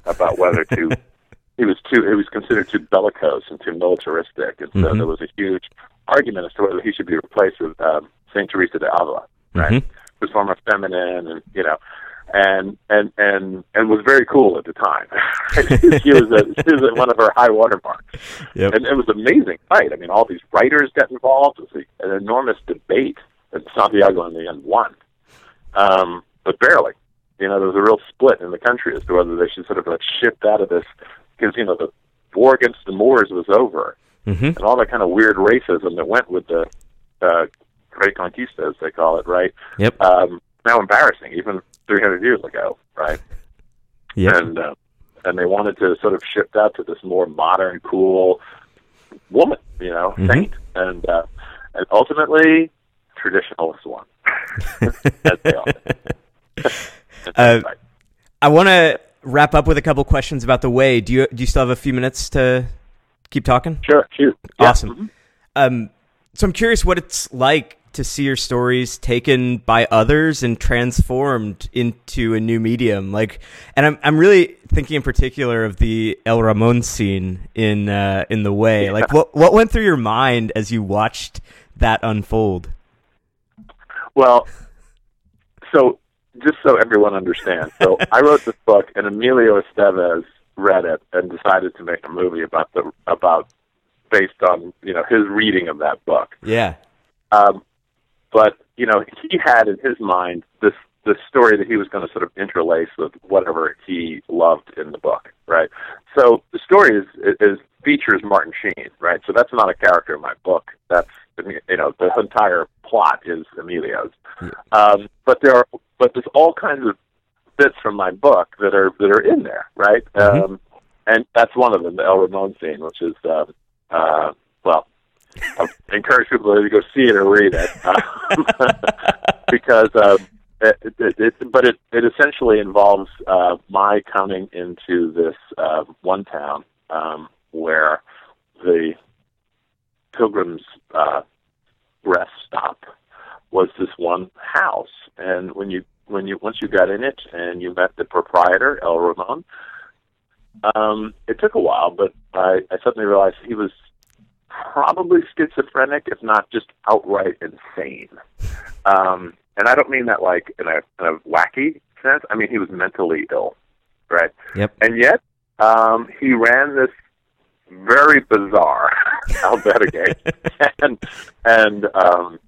about whether to. *laughs* he was too. He was considered too bellicose and too militaristic, and so Mhm. there was a huge argument as to whether he should be replaced with um, Saint Teresa de Avila, right? Mhm. Who's far more feminine, and you know, and and and and was very cool at the time. *laughs* she was at, she was at one of her high water marks. Yep. And it was an amazing fight. I mean, all these writers got involved. It was a, an enormous debate that Santiago in the end won, um, but barely. You know, there was a real split in the country as to whether they should sort of like shift out of this because you know the war against the Moors was over, Mhm. and all that kind of weird racism that went with the uh, Reconquista, as they call it, right? Yep. Um, now embarrassing, even 300 years ago, right? *laughs* Yeah. and uh, and they wanted to sort of shift out to this more modern, cool woman, you know, Mhm. saint, and uh, and ultimately, traditionalist one. *laughs* As they say. *laughs* Uh, I want to wrap up with a couple questions about the way. Do you do you still have a few minutes to keep talking? Sure, shoot. Yeah. Awesome. Mhm. Um, so I'm curious what it's like to see your stories taken by others and transformed into a new medium. Like, and I'm I'm really thinking in particular of the El Ramon scene in uh, in the way. Like, what what went through your mind as you watched that unfold? Well, so just so everyone understands, so *laughs* I wrote this book, and Emilio Estevez read it and decided to make a movie about the about based on you know his reading of that book. Yeah. Um, but you know, he had in his mind this this story that he was going to sort of interlace with whatever he loved in the book, right? So the story is is features Martin Sheen, right? So that's not a character in my book. That's you know the entire plot is Emilio's. Um, but there are but there's all kinds of bits from my book that are that are in there, right? Mhm. Um, and that's one of them, the El Ramon scene, which is um, uh, well, I encourage people to go see it or read it um, *laughs* because um, it, it, it, but it, it essentially involves uh, my coming into this uh, one town um, where the pilgrims uh, rest stop was this one house, and when you when you once you got in it and you met the proprietor El Ramon, um, it took a while, but I, I suddenly realized he was probably schizophrenic, if not just outright insane. Um, and I don't mean that like in a, in a wacky sense. I mean he was mentally ill, right? Yep. And yet um, he ran this very bizarre *laughs* albergue *laughs* and and um,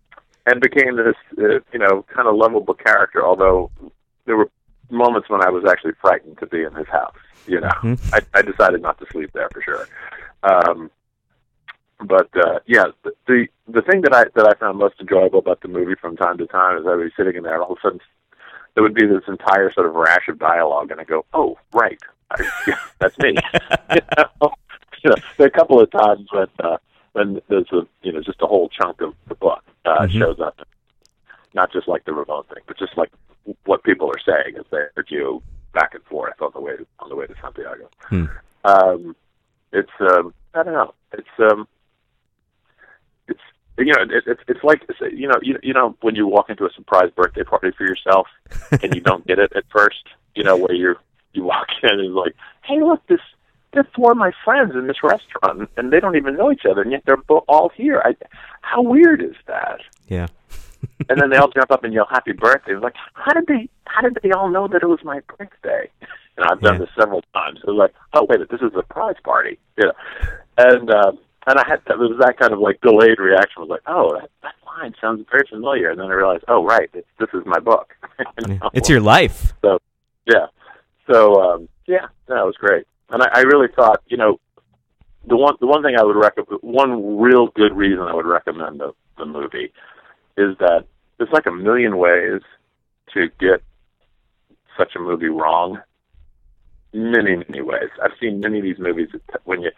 and became this uh, you know kind of lovable character. Although there were moments when I was actually frightened to be in his house. You know, Mhm. I, I decided not to sleep there for sure. Um, but uh, yeah, the, the the thing that I that I found most enjoyable about the movie from time to time is I would be sitting in there, and all of a sudden there would be this entire sort of rash of dialogue, and I go, "Oh, right, I, *laughs* yeah, that's me." you, *laughs* know? you know, there are a couple of times when uh, when there's a you know just a whole chunk of the book uh, Mhm. shows up, not just like the remote thing, but just like what people are saying as they argue back and forth on the way on the way to Santiago. Hmm. Um, it's um, I don't know. It's um, it's you know it, it's it's like you know you you know when you walk into a surprise birthday party for yourself and you don't get it at first. You know where you you walk in and like, hey look this they're four of my friends in this restaurant, and they don't even know each other, and yet they're all here. I, how weird is that? Yeah. *laughs* and then they all jump up and yell "Happy Birthday!" It's like, how did they? How did they all know that it was my birthday? *laughs* And I've done Yeah. this several times. They're like, "Oh wait, this is a prize party," you know. And uh, and I had that, it was that kind of like delayed reaction. I was like, "Oh, that, that line sounds very familiar," and then I realized, "Oh right, it's, this is my book." You *laughs* know? It's your life. So yeah. So um, yeah, that was great, and I, I really thought, you know, the one the one thing I would recommend, one real good reason I would recommend the the movie is that there's like a million ways to get such a movie wrong. Many many ways. I've seen many of these movies that t- when you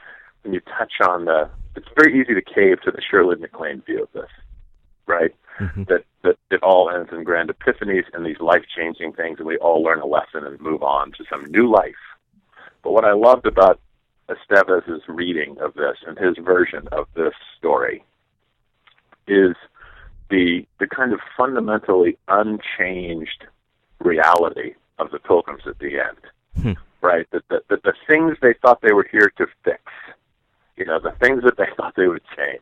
when you touch on the. It's very easy to cave to the Shirley MacLaine view of this, right? hmm that that it all ends in grand epiphanies and these life changing things, and we all learn a lesson and move on to some new life. But what I loved about Estevez's reading of this and his version of this story is the the kind of fundamentally unchanged reality of the pilgrims at the end. Hmm. Right? That the, that the things they thought they were here to fix, you know, the things that they *laughs* thought they would change,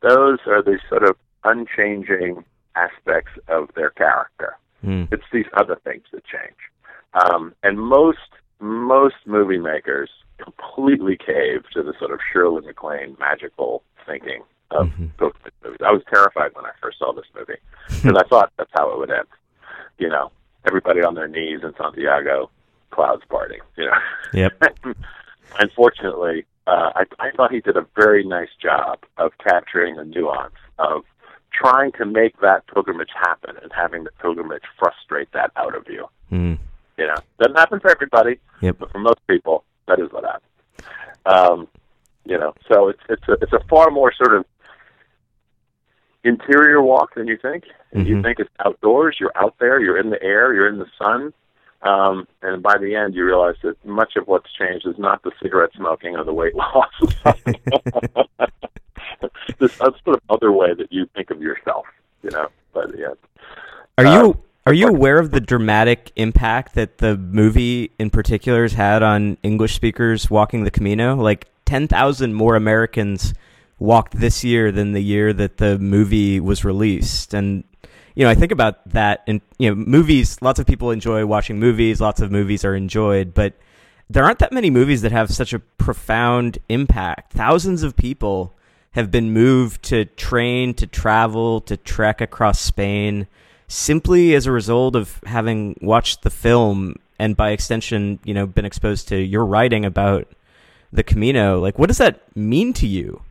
those are the sort of unchanging aspects of their character. Mm. It's these other things that change. Um, and most most movie makers completely cave to the sort of Shirley MacLaine magical thinking of Mhm. pilgrimage movies. I was terrified when I first saw this movie because I thought that's how it would end. You know, everybody on their knees in Santiago, clouds parting. You know. Yep. *laughs* Unfortunately, uh, I, I thought he did a very nice job of capturing the nuance of trying to make that pilgrimage happen and having the pilgrimage frustrate that out of you. Mm. You know, doesn't happen for everybody, Yep. but for most people, that is what happens. Um, you know, so it's it's a it's a far more sort of interior walk than you think. You Mhm. think it's outdoors, you're out there, you're in the air, you're in the sun, um, and by the end, you realize that much of what's changed is not the cigarette smoking or the weight *laughs* loss. *laughs* this sort of other way that you think of yourself, you know, But yeah. Are Um, you are you aware of the dramatic impact that the movie in particular has had on English speakers walking the Camino? Like ten thousand more Americans walked this year than the year that the movie was released, and you know I think about that, and you know movies. Lots of people enjoy watching movies. Lots of movies are enjoyed, but there aren't that many movies that have such a profound impact. Thousands of people have been moved to train, to travel, to trek across Spain simply as a result of having watched the film and by extension, you know, been exposed to your writing about the Camino. Like, what does that mean to you?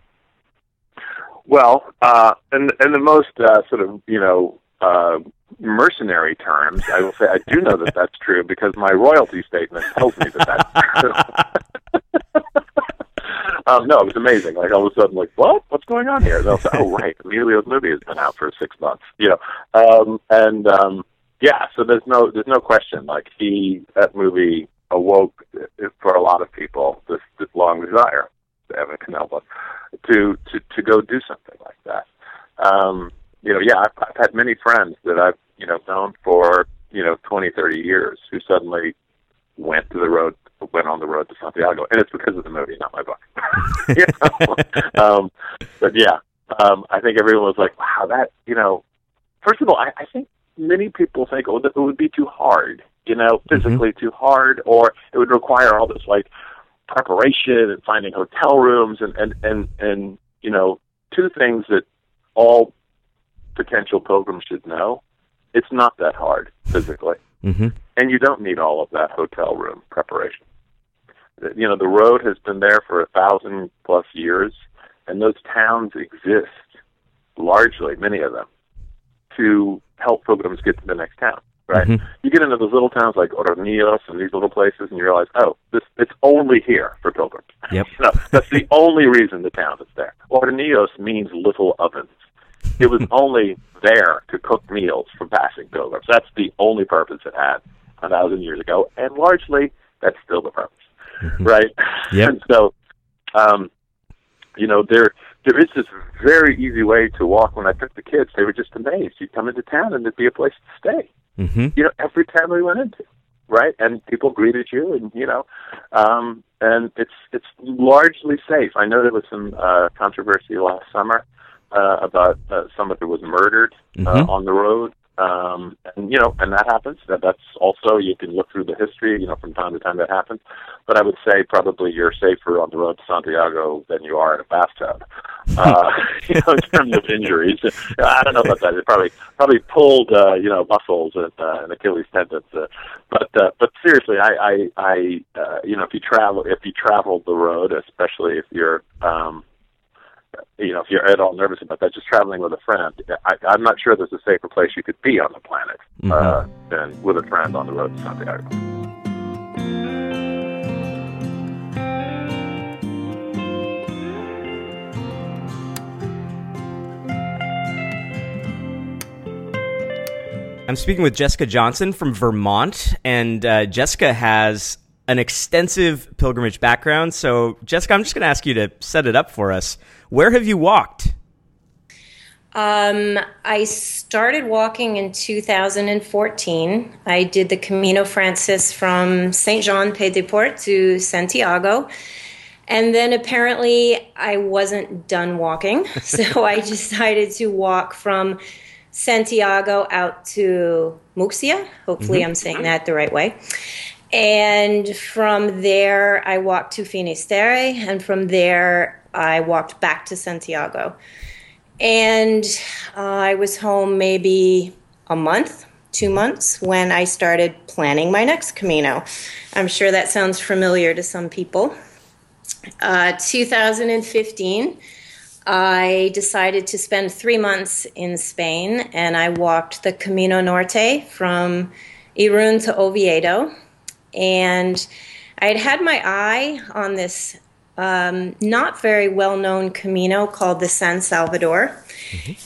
Well, uh, in in the most uh, sort of you know uh, mercenary terms, I will say I do know that that's true because my royalty statement tells me that that's *laughs* true. *laughs* um, no, it was amazing. Like all of a sudden, like what? What's going on here? They'll say, "Oh, *laughs* right, Emilio's movie has been out for six months." You know, um, and um, yeah, so there's no there's no question. Like he that movie awoke uh, for a lot of people this, this long desire, Evan Canelba, to to to go do something like that. Um, you know, yeah, I've, I've had many friends that I've you know known for you know twenty, thirty years who suddenly went to the road, went on the road to Santiago, and it's because of the movie, not my book. *laughs* you know? *laughs* um, but yeah, um, I think everyone was like, "Wow, that you know." First of all, I, I think many people think, "Oh, that it would be too hard," you know, physically too hard, or it would require all this like preparation and finding hotel rooms and and and and you know, two things that all potential pilgrims should know. It's not that hard physically Mm-hmm. and you don't need all of that hotel room preparation. You know, the road has been there for a thousand plus years, and those towns exist largely, many of them, to help pilgrims get to the next town. Right? Mhm. You get into those little towns like Hornillos and these little places, and you realize, oh, this it's only here for pilgrims. Yep. *laughs* No, that's the only reason the town is there. Hornillos means little ovens. It was *laughs* only there to cook meals for passing pilgrims. That's the only purpose it had a thousand years ago, and largely that's still the purpose, right? Yep. And so, um, you know, there there is this very easy way to walk. When I took the kids, they were just amazed. You'd come into town and there'd be a place to stay Mm-hmm. you know, every town we went into, right? And people greeted you, and you know, um, and it's it's largely safe. I know there was some uh, controversy last summer uh, about uh, somebody who was murdered uh, Mhm. on the road. Um, and you know, and that happens. That that's also you can look through the history. You know, from time to time that happens. But I would say probably you're safer on the road to Santiago than you are in a bathtub. *laughs* Uh, *laughs* you know, in terms of injuries, I don't know about that. It probably probably pulled uh, you know muscles and, uh, and Achilles tendons. Uh, but uh, but seriously, I I, I uh, you know if you travel if you travel the road, especially if you're um, you know, if you're at all nervous about that, just traveling with a friend, I, I'm not sure there's a safer place you could be on the planet uh, than with a friend on the road to Santiago. I'm speaking with Jessica Johnson from Vermont, and uh, Jessica has an extensive pilgrimage background. So, Jessica, I'm just going to ask you to set it up for us. Where have you walked? Um, I started walking in 2014. I did the Camino Frances from Saint Jean Pied de Port to Santiago. And then apparently I wasn't done walking. *laughs* so I decided to walk from Santiago out to Muxia. Hopefully I'm saying that the right way. And from there, I walked to Finisterre. And from there, I walked back to Santiago. And uh, I was home maybe a month, two months, when I started planning my next Camino. I'm sure that sounds familiar to some people. Uh, 2015, I decided to spend three months in Spain and I walked the Camino Norte from Irun to Oviedo. And I had had my eye on this um, not very well known Camino called the San Salvador.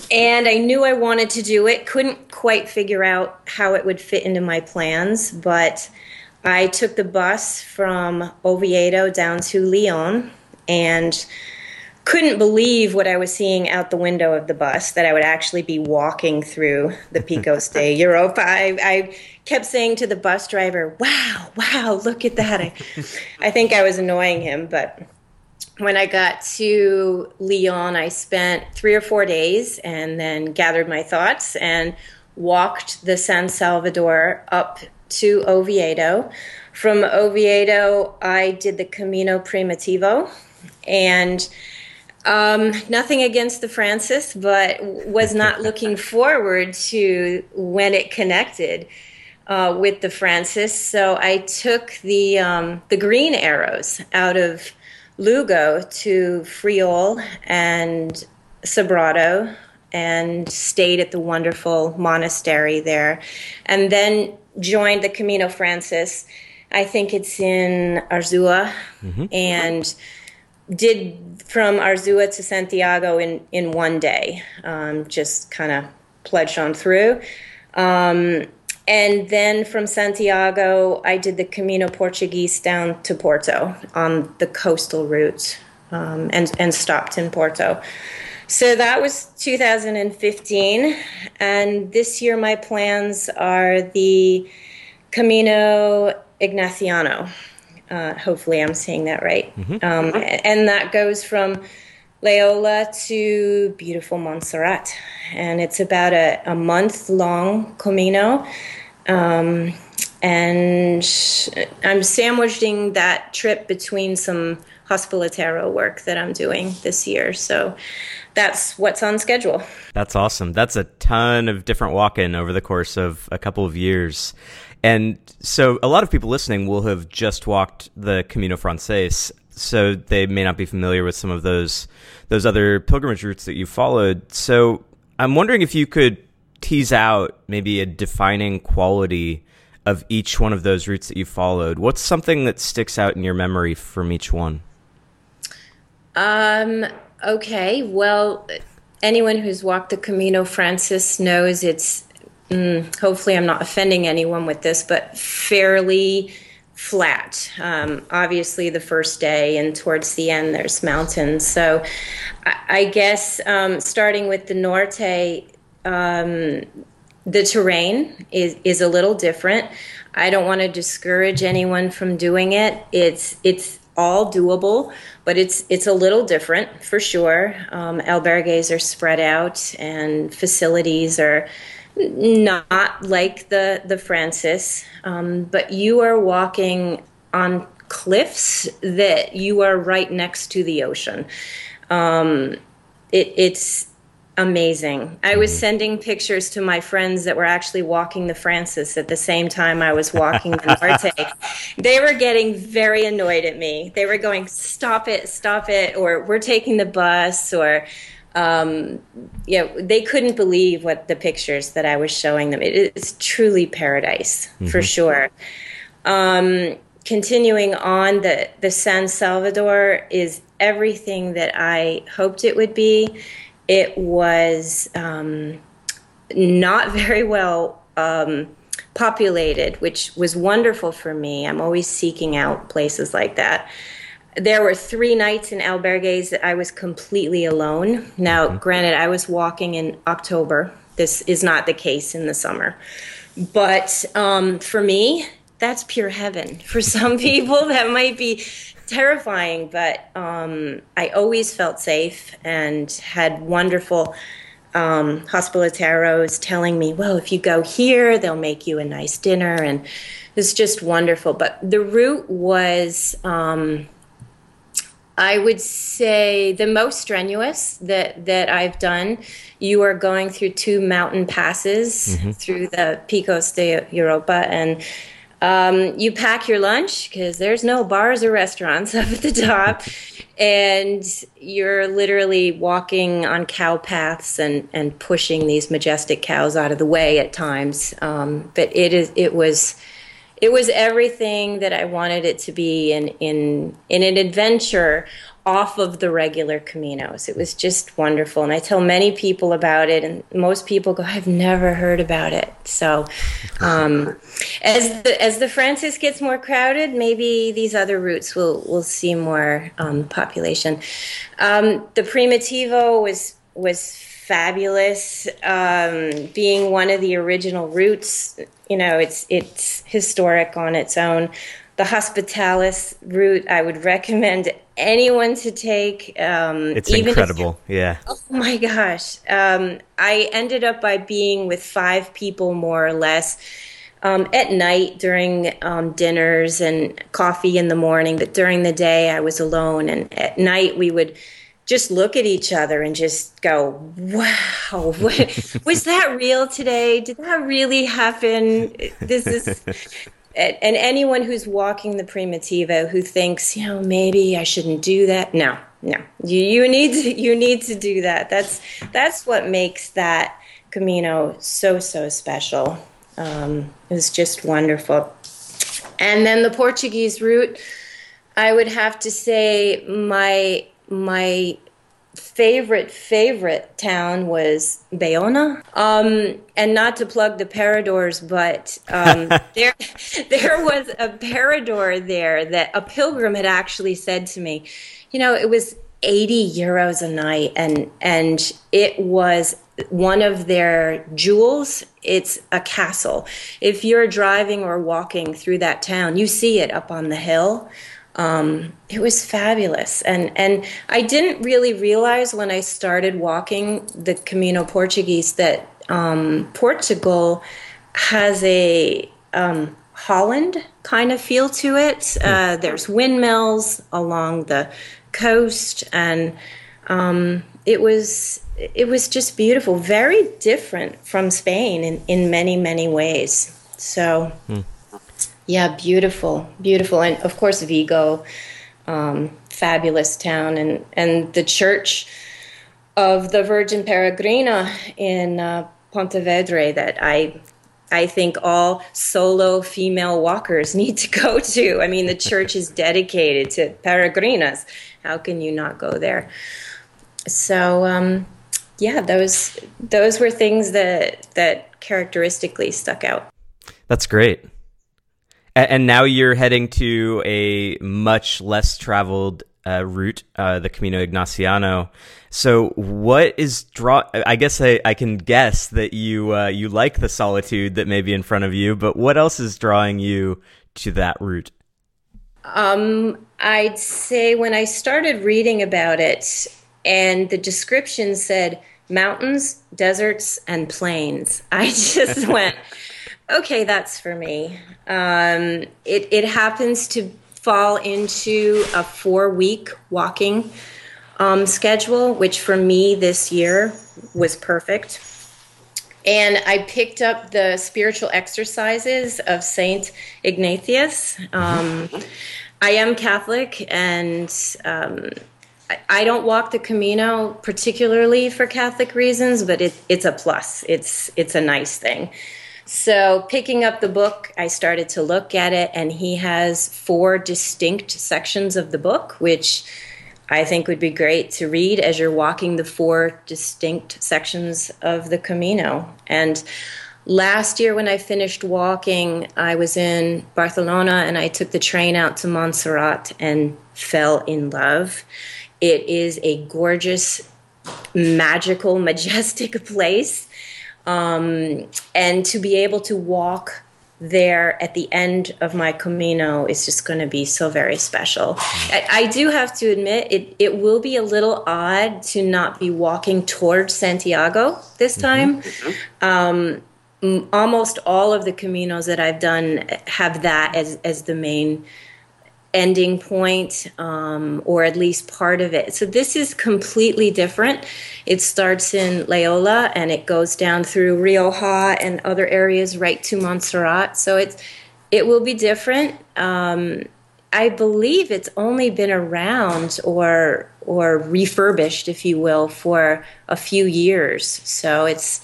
And I knew I wanted to do it, couldn't quite figure out how it would fit into my plans, but I took the bus from Oviedo down to Leon and couldn't believe what I was seeing out the window of the bus that I would actually be walking through the Picos *laughs* de Europa. I, I kept saying to the bus driver, Wow, wow, look at that. I, *laughs* I think I was annoying him, but when I got to Leon, I spent three or four days and then gathered my thoughts and walked the San Salvador up to Oviedo. From Oviedo, I did the Camino Primitivo and um, nothing against the Frances, but was not *laughs* looking forward to when it connected uh, with the Frances. So I took the um, the green arrows out of Lugo to Friol and Sobrado and stayed at the wonderful monastery there, and then joined the Camino Frances. I think it's in Arzua, and did from Arzua to Santiago in, in one day, um, just kind of pledged on through. Um, and then from Santiago, I did the Camino Portuguese down to Porto on the coastal route um, and, and stopped in Porto. So that was 2015. And this year, my plans are the Camino Ignaciano. Uh, hopefully, I'm saying that right. Um, and that goes from Loyola to beautiful Montserrat. And it's about a, a month long Camino. Um, and I'm sandwiching that trip between some hospitalero work that I'm doing this year. So that's what's on schedule. That's awesome. That's a ton of different walk in over the course of a couple of years. And so a lot of people listening will have just walked the Camino Frances, so they may not be familiar with some of those those other pilgrimage routes that you followed. So I'm wondering if you could tease out maybe a defining quality of each one of those routes that you followed. What's something that sticks out in your memory from each one? Um, okay, well, anyone who's walked the Camino Frances knows it's, mm, hopefully, I'm not offending anyone with this, but fairly flat. Um, obviously, the first day and towards the end, there's mountains. So I, I guess um, starting with the Norte, um, the terrain is is a little different. I don't want to discourage anyone from doing it. It's it's all doable, but it's it's a little different for sure. Um, albergues are spread out, and facilities are not like the the Frances, um, but you are walking on cliffs that you are right next to the ocean. Um, it, it's amazing. I was sending pictures to my friends that were actually walking the Frances at the same time I was walking the *laughs* Norte. they were getting very annoyed at me. They were going, "Stop it, stop it," or "We're taking the bus," or um, know, they couldn't believe what the pictures that I was showing them. It is truly paradise mm-hmm. for sure. Um, continuing on, the the San Salvador is everything that I hoped it would be. It was um, not very well um, populated, which was wonderful for me. I'm always seeking out places like that. There were three nights in albergues that I was completely alone. Now, mm-hmm. granted, I was walking in October. This is not the case in the summer. But um, for me, that's pure heaven. *laughs* For some people, that might be terrifying, but um, I always felt safe and had wonderful um, hospitaleros telling me, well, if you go here, they'll make you a nice dinner. And it's just wonderful. But the route was, um, I would say, the most strenuous that, that I've done. You are going through two mountain passes mm-hmm. through the Picos de Europa. And um, you pack your lunch because there's no bars or restaurants *laughs* up at the top, *laughs* and you're literally walking on cow paths and, and pushing these majestic cows out of the way at times. Um, but it is it was it was everything that I wanted it to be in in in an adventure off of the regular Caminos. It was just wonderful. And I tell many people about it, and most people go, I've never heard about it. So, um, *laughs* as, the, as the Frances gets more crowded, maybe these other routes will, will see more um, population. Um, the Primitivo was, was fabulous. Um, being one of the original routes, you know, it's, it's historic on its own the Hospitales route, I would recommend anyone to take. Um, it's incredible. Yeah. Oh my gosh. Um, I ended up by being with five people more or less. Um, at night during um, dinners and coffee in the morning, but during the day I was alone. And at night we would just look at each other and just go, wow, *laughs* was that real today? Did that really happen? This is *laughs* and anyone who's walking the primitivo who thinks, you know, maybe I shouldn't do that, no, no, you, you need to you need to do that. That's that's what makes that Camino so so special. Um, was just wonderful. And then the Portuguese route, I would have to say my my favorite favorite town was Bayona. Um, and not to plug the Paradors, but um, *laughs* there there was a Parador there that a pilgrim had actually said to me. You know, it was 80 euros a night, and and it was one of their jewels. It's a castle. If you're driving or walking through that town, you see it up on the hill. Um, it was fabulous, and and I didn't really realize when I started walking the Camino Portuguese that um, Portugal has a um, Holland kind of feel to it. Uh, there's windmills along the coast, and um, it was it was just beautiful, very different from Spain in, in many many ways. So. Hmm. Yeah, beautiful, beautiful, and of course Vigo, um, fabulous town, and and the church of the Virgin Peregrina in uh, Pontevedra that I I think all solo female walkers *laughs* need to go to. I mean, the church is *laughs* dedicated to peregrinas. How can you not go there? So, um, yeah, those those were things that that characteristically stuck out. That's great. And now you're heading to a much less traveled uh, route, uh, the Camino Ignaciano. So, what is draw? I guess I, I can guess that you uh, you like the solitude that may be in front of you, but what else is drawing you to that route? Um, I'd say when I started reading about it, and the description said mountains, deserts, and plains, I *laughs* just went, okay, that's for me. Um, it it happens to fall into a four week walking um, schedule, which for me this year was perfect. And I picked up the spiritual exercises of Saint Ignatius. Um, I am Catholic, and um, I, I don't walk the Camino particularly for Catholic reasons, but it, it's a plus. It's it's a nice thing. So, picking up the book, I started to look at it, and he has four distinct sections of the book, which I think would be great to read as you're walking the four distinct sections of the Camino. And last year, when I finished walking, I was in Barcelona and I took the train out to Montserrat and fell in love. It is a gorgeous, magical, *laughs* majestic place um, and to be able to walk there at the end of my Camino is just going to be so very special. I, I, do have to admit, it, it will be a little odd to not be walking towards Santiago this mm-hmm. time. Mm-hmm. Um, almost all of the Caminos that I've done have that as, as the main ending point, um, or at least part of it. So this is completely different. It starts in Loyola and it goes down through Rioja and other areas right to Montserrat. So it's it will be different. Um, I believe it's only been around or or refurbished, if you will, for a few years. So it's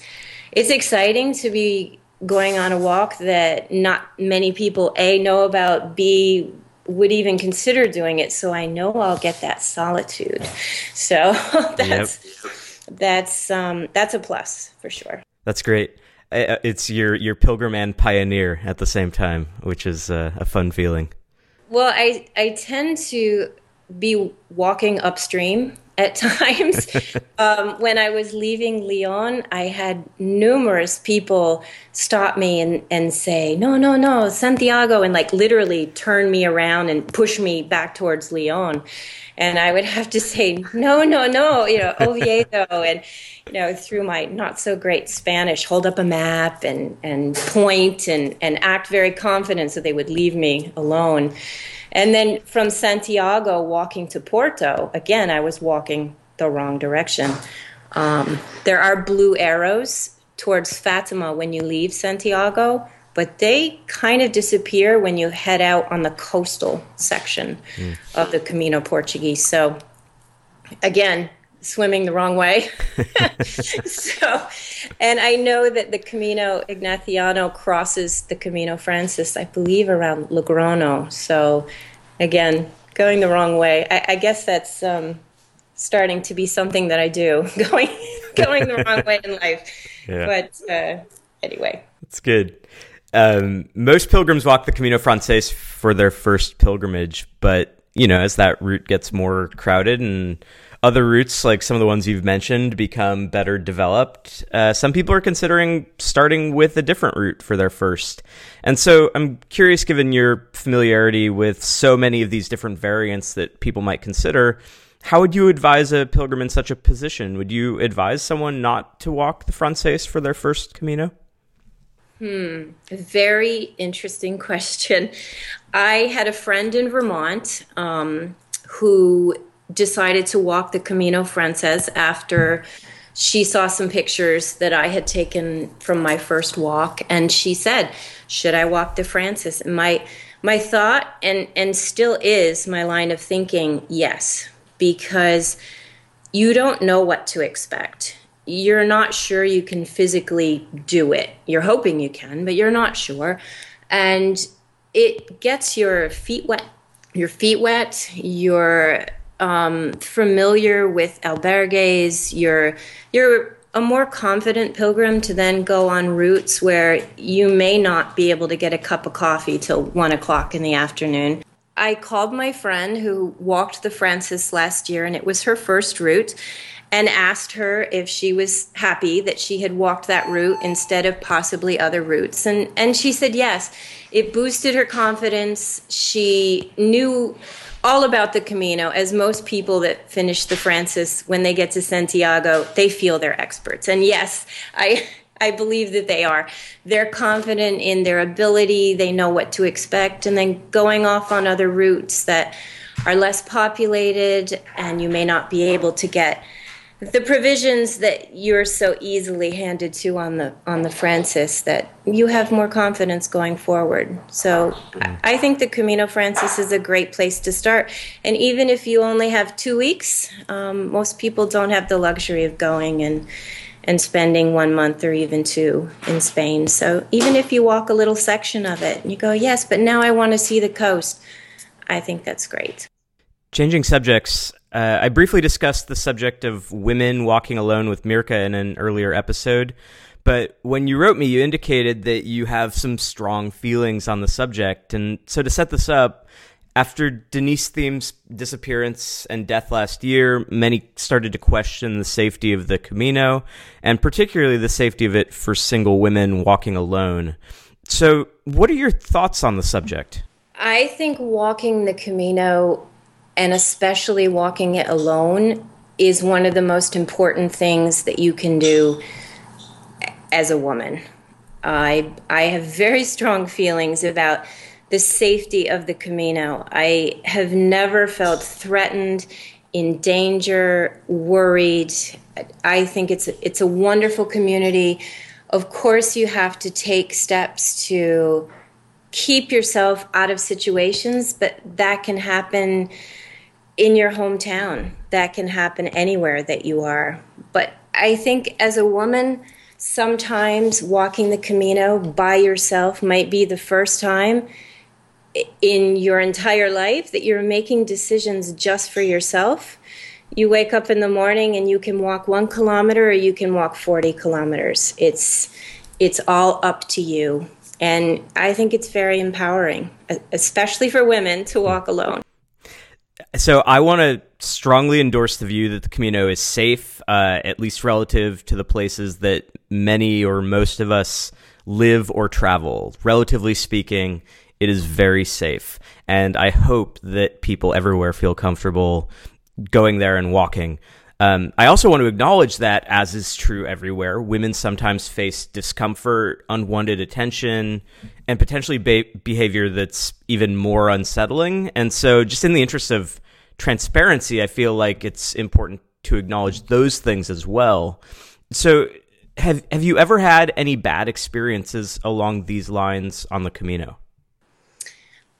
it's exciting to be going on a walk that not many people a know about, b would even consider doing it so i know i'll get that solitude. So *laughs* that's yep. that's um that's a plus for sure. That's great. Uh, it's your your pilgrim and pioneer at the same time which is uh, a fun feeling. Well i i tend to be walking upstream at *laughs* times. um, when I was leaving Leon, I had numerous people stop me and, and say, no, no, no, Santiago, and like literally turn me around and push me back towards Leon. And I would *laughs* have to say, no, no, no, you know, Oviedo. and, you know, through my not so great Spanish, hold up a map and, and point and, and act very confident so they would leave me alone. And then from Santiago walking to Porto, again, I was walking the wrong direction. Um, there are blue arrows towards Fatima when you leave Santiago, but they kind of disappear when you head out on the coastal section mm. of the Camino Portuguese. So, again, swimming the wrong way. *laughs* so, and I know that the Camino Ignaciano crosses the Camino Frances, I believe, around Logrono. So, again, going the wrong way. I, I guess that's um, starting to be something that I do, *laughs* going going the wrong way in life. Yeah. But uh, anyway, that's good. Um, most pilgrims walk the Camino Frances for their first pilgrimage, but you know, as that route gets more crowded and other routes, like some of the ones you've mentioned, become better developed, uh, some people are considering starting with a different route for their first. And so I'm curious, given your familiarity with so many of these different variants that people might consider, how would you advise a pilgrim in such a position? Would you advise someone not to walk the Frances for their first Camino? Hmm, very interesting *laughs* question. I had a friend in Vermont um, who decided to walk the Camino Frances after she saw some pictures that I had taken from my first walk, and she said, "Should I walk the Frances?" And my my thought, and and still is my line of thinking, yes, because you don't know what to expect. You're not sure you can physically do it. You're hoping you can, but you're not sure, and it gets your feet wet. Your feet wet. Your um, familiar with albergues, you're you're a more confident pilgrim to then go on routes where you may not be able to get a cup of coffee till one o'clock in the afternoon. I called my friend who walked the Frances last year, and it was her first route, and asked her if she was happy that she had walked that route instead of possibly other routes. And, and she said yes. It boosted her confidence. She knew all about the Camino. As most people that finish the Frances, when they get to Santiago, they feel they're experts. And yes, I. I believe that they are. They're confident in their ability, they know what to expect, and then going off on other routes that are less populated and you may not be able to get the provisions that you're so easily handed to on the on the Frances that you have more confidence going forward. So I think the Camino Frances is a great place to start. And even if you only have two weeks, um, most people don't have the luxury of going and and spending one month or even two in Spain. So even if you walk a little section of it and you go, yes, but now I want to see the coast, I think that's great. Changing subjects, uh, I briefly discussed the subject of women walking alone with Mirka in an earlier episode. But when you wrote me, you indicated that you have some strong feelings on the subject. And so to set this up, after Denise Thiem's disappearance and death last year, many started to question the safety of the Camino, and particularly the safety of it for single women walking alone. So, what are your thoughts on the subject? I think walking the Camino, and especially walking it alone, is one of the most important things that you can do as a woman. I I have very strong feelings about the safety of the Camino. I have never felt threatened, in danger, worried. I think it's it's a wonderful community. Of course, you have to take steps to keep yourself out of situations, but that can happen in your hometown. That can happen anywhere that you are. But I think as a woman, sometimes walking the Camino by yourself might be the first time in your entire life that you're making decisions just for yourself. You wake up in the morning and you can walk one kilometer or you can walk 40 kilometers. It's, it's all up to you. And I think it's very empowering, especially for women to walk alone. So I want to strongly endorse the view that the Camino is safe, uh, at least relative to the places that many or most of us live or travel. Relatively speaking, it is very safe. And I hope that people everywhere feel comfortable going there and walking. Um, I also want to acknowledge that, as is true everywhere, women sometimes face discomfort, unwanted attention, and potentially be- behavior that's even more unsettling. And so, just in the interest of transparency, I feel like it's important to acknowledge those things as well. So, have have you ever had any bad experiences along these lines on the Camino?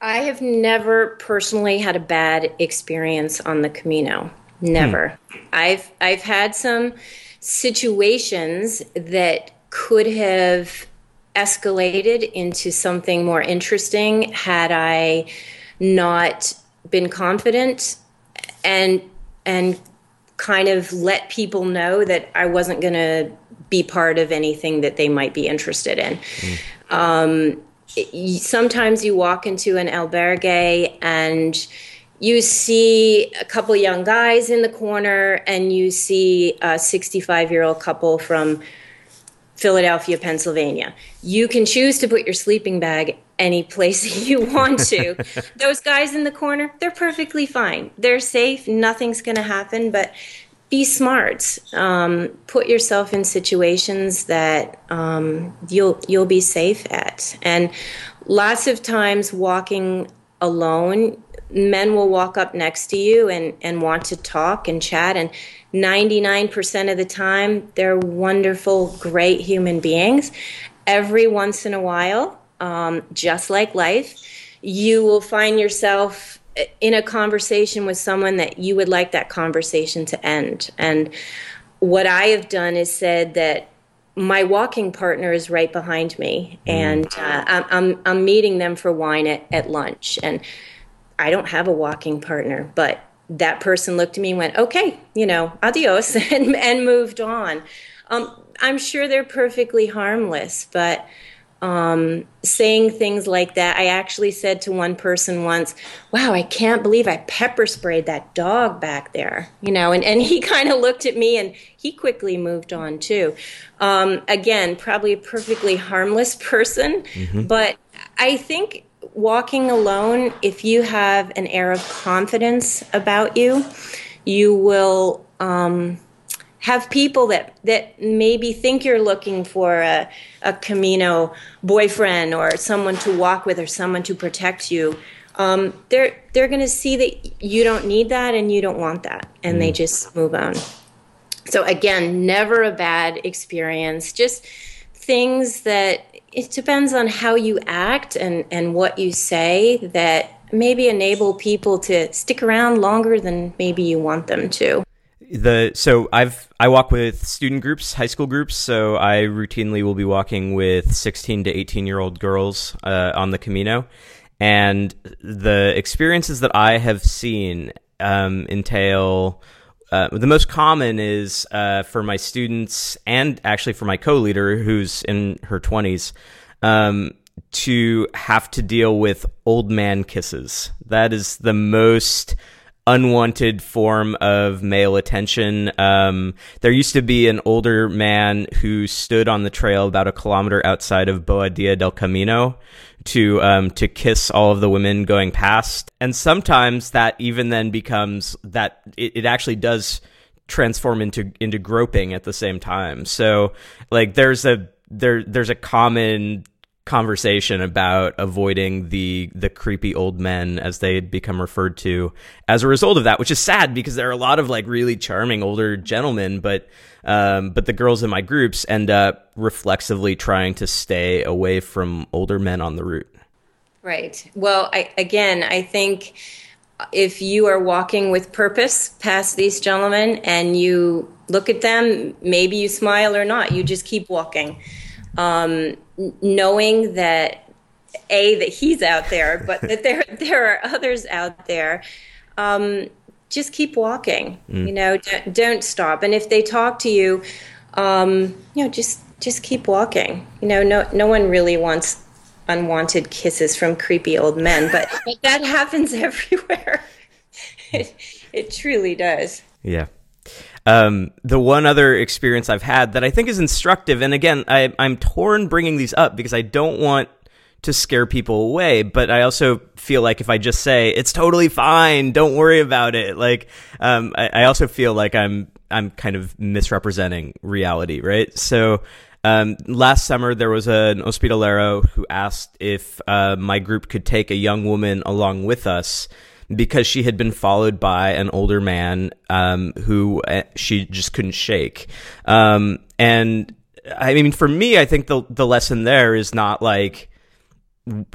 I have never personally had a bad experience on the Camino. Never. Hmm. I've I've had some situations that could have escalated into something more interesting had I not been confident and and kind of let people know that I wasn't going to be part of anything that they might be interested in. Mm. Um, sometimes you walk into an albergue and you see a couple young guys in the corner and you see a 65 year old couple from Philadelphia, Pennsylvania. You can choose to put your sleeping bag any place *laughs* you want to. *laughs* Those guys in the corner, they're perfectly fine. They're safe, nothing's going to happen, but be smart. Um, put yourself in situations that um, you'll you'll be safe at. And lots of times, walking alone, men will walk up next to you and and want to talk and chat. And ninety nine percent of the time, they're wonderful, great human beings. Every once in a while, um, just like life, you will find yourself in a conversation with someone that you would like that conversation to end. And what I have done is said that my walking partner is right behind me, mm. and uh, I'm, I'm, I'm meeting them for wine at, at lunch. And I don't have a walking partner, but that person looked at me and went, "Okay, you know, adios," *laughs* and, and moved on. Um, I'm sure they're perfectly harmless, but um, saying things like that. I actually said to one person once, Wow, I can't believe I pepper sprayed that dog back there. You know, and, and he *laughs* kind of looked at me and he quickly moved on too. Um, again, probably a perfectly harmless person, mm-hmm. but I think walking alone, if you have an air of confidence about you, you will. Um, have people that that maybe think you're looking for a, a Camino boyfriend or someone to walk with or someone to protect you. Um, they're they're going to see that you don't need that and you don't want that, and mm. they just move on. So again, never a bad experience. Just things that it depends on how you act and and what you say that maybe enable people to stick around longer than maybe you want them to the so I've I walk with student groups, high school groups. So I routinely will be walking with 16 to 18 year old girls uh, on the Camino, and the experiences that I have seen um, entail. Uh, the most common is uh, for my students and actually for my co-leader who's in her 20s um, to have to deal with old man kisses. That is the most unwanted form of male attention. Um, there used to be an older man who stood on the trail about a kilometer outside of Boa Boadilla del Camino to um, to kiss all of the women going past, and sometimes that even then becomes that it, it actually does transform into into groping at the same time. So like there's a there there's a common conversation about avoiding the the creepy old men as they become referred to as a result of that which is sad because there are a lot of like really charming older gentlemen but um, but the girls in my groups end up reflexively trying to stay away from older men on the route. Right. Well I, again i think if you are walking with purpose past these gentlemen and you look at them maybe you smile or not you just keep walking. Um, knowing that a that he's out there, but that there *laughs* there are others out there. Um, just keep walking. Mm. You know, don't, don't, stop. And if they talk to you, um, you know, just just keep walking. You know, no no one really wants unwanted kisses from creepy old men, but, but that *laughs* happens *laughs* everywhere. it, it truly does. Yeah. Um, the one other experience I've had that I think is instructive, and again, I, I'm torn bringing these up because I don't want to scare people away, but I also feel like if I just say it's totally fine, don't worry about it, like um, I, I, also feel like I'm I'm kind of misrepresenting reality, right? So. Um, last summer, there was an hospitalero who asked if uh, my group could take a young woman along with us because she had been followed by an older man um, who uh, she just couldn't shake. Um, and I mean, for me, I think the the lesson there is not like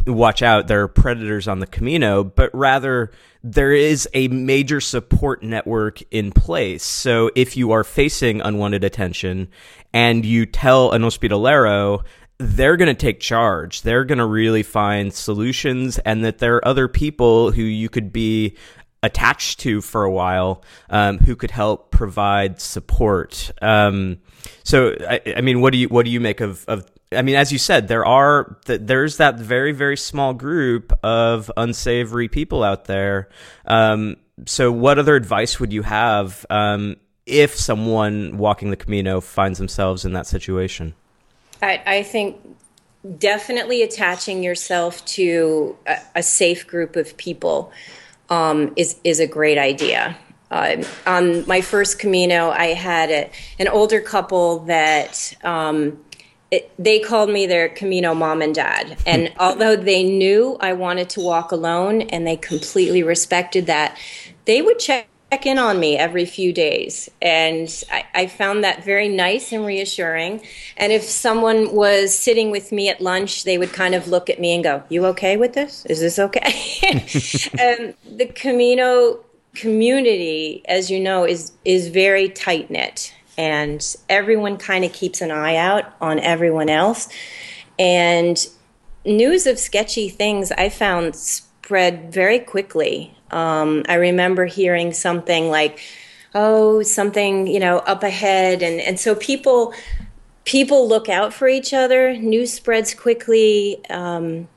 watch out there are predators on the camino but rather there is a major support network in place so if you are facing unwanted attention and you tell an hospitalero they're going to take charge. They're going to really find solutions, and that there are other people who you could be attached to for a while um, who could help provide support. Um, so, I, I, mean, what do you what do you make of, of I mean, as you said, there are there's that very very small group of unsavory people out there. Um, so, what other advice would you have um, if someone walking the Camino finds themselves in that situation? I, I think definitely attaching yourself to a, a safe group of people um, is is a great idea. Uh, on my first Camino, I had a, an older couple that um, it, they called me their Camino mom and dad. And although they knew I wanted to walk alone and they completely respected that, they would check check in on me every few days. And I, I, found that very nice and reassuring. And if someone was sitting with me at lunch, they would kind of look at me and go, You okay with this? Is this okay? and *laughs* *laughs* um, the Camino community, as you know, is, is very tight knit. And everyone kind of keeps an eye out on everyone else. And news of sketchy things I found spread very quickly. Um, I remember hearing something like, "Oh, something you know up ahead," and and so people people look out for each other. News spreads quickly. Um,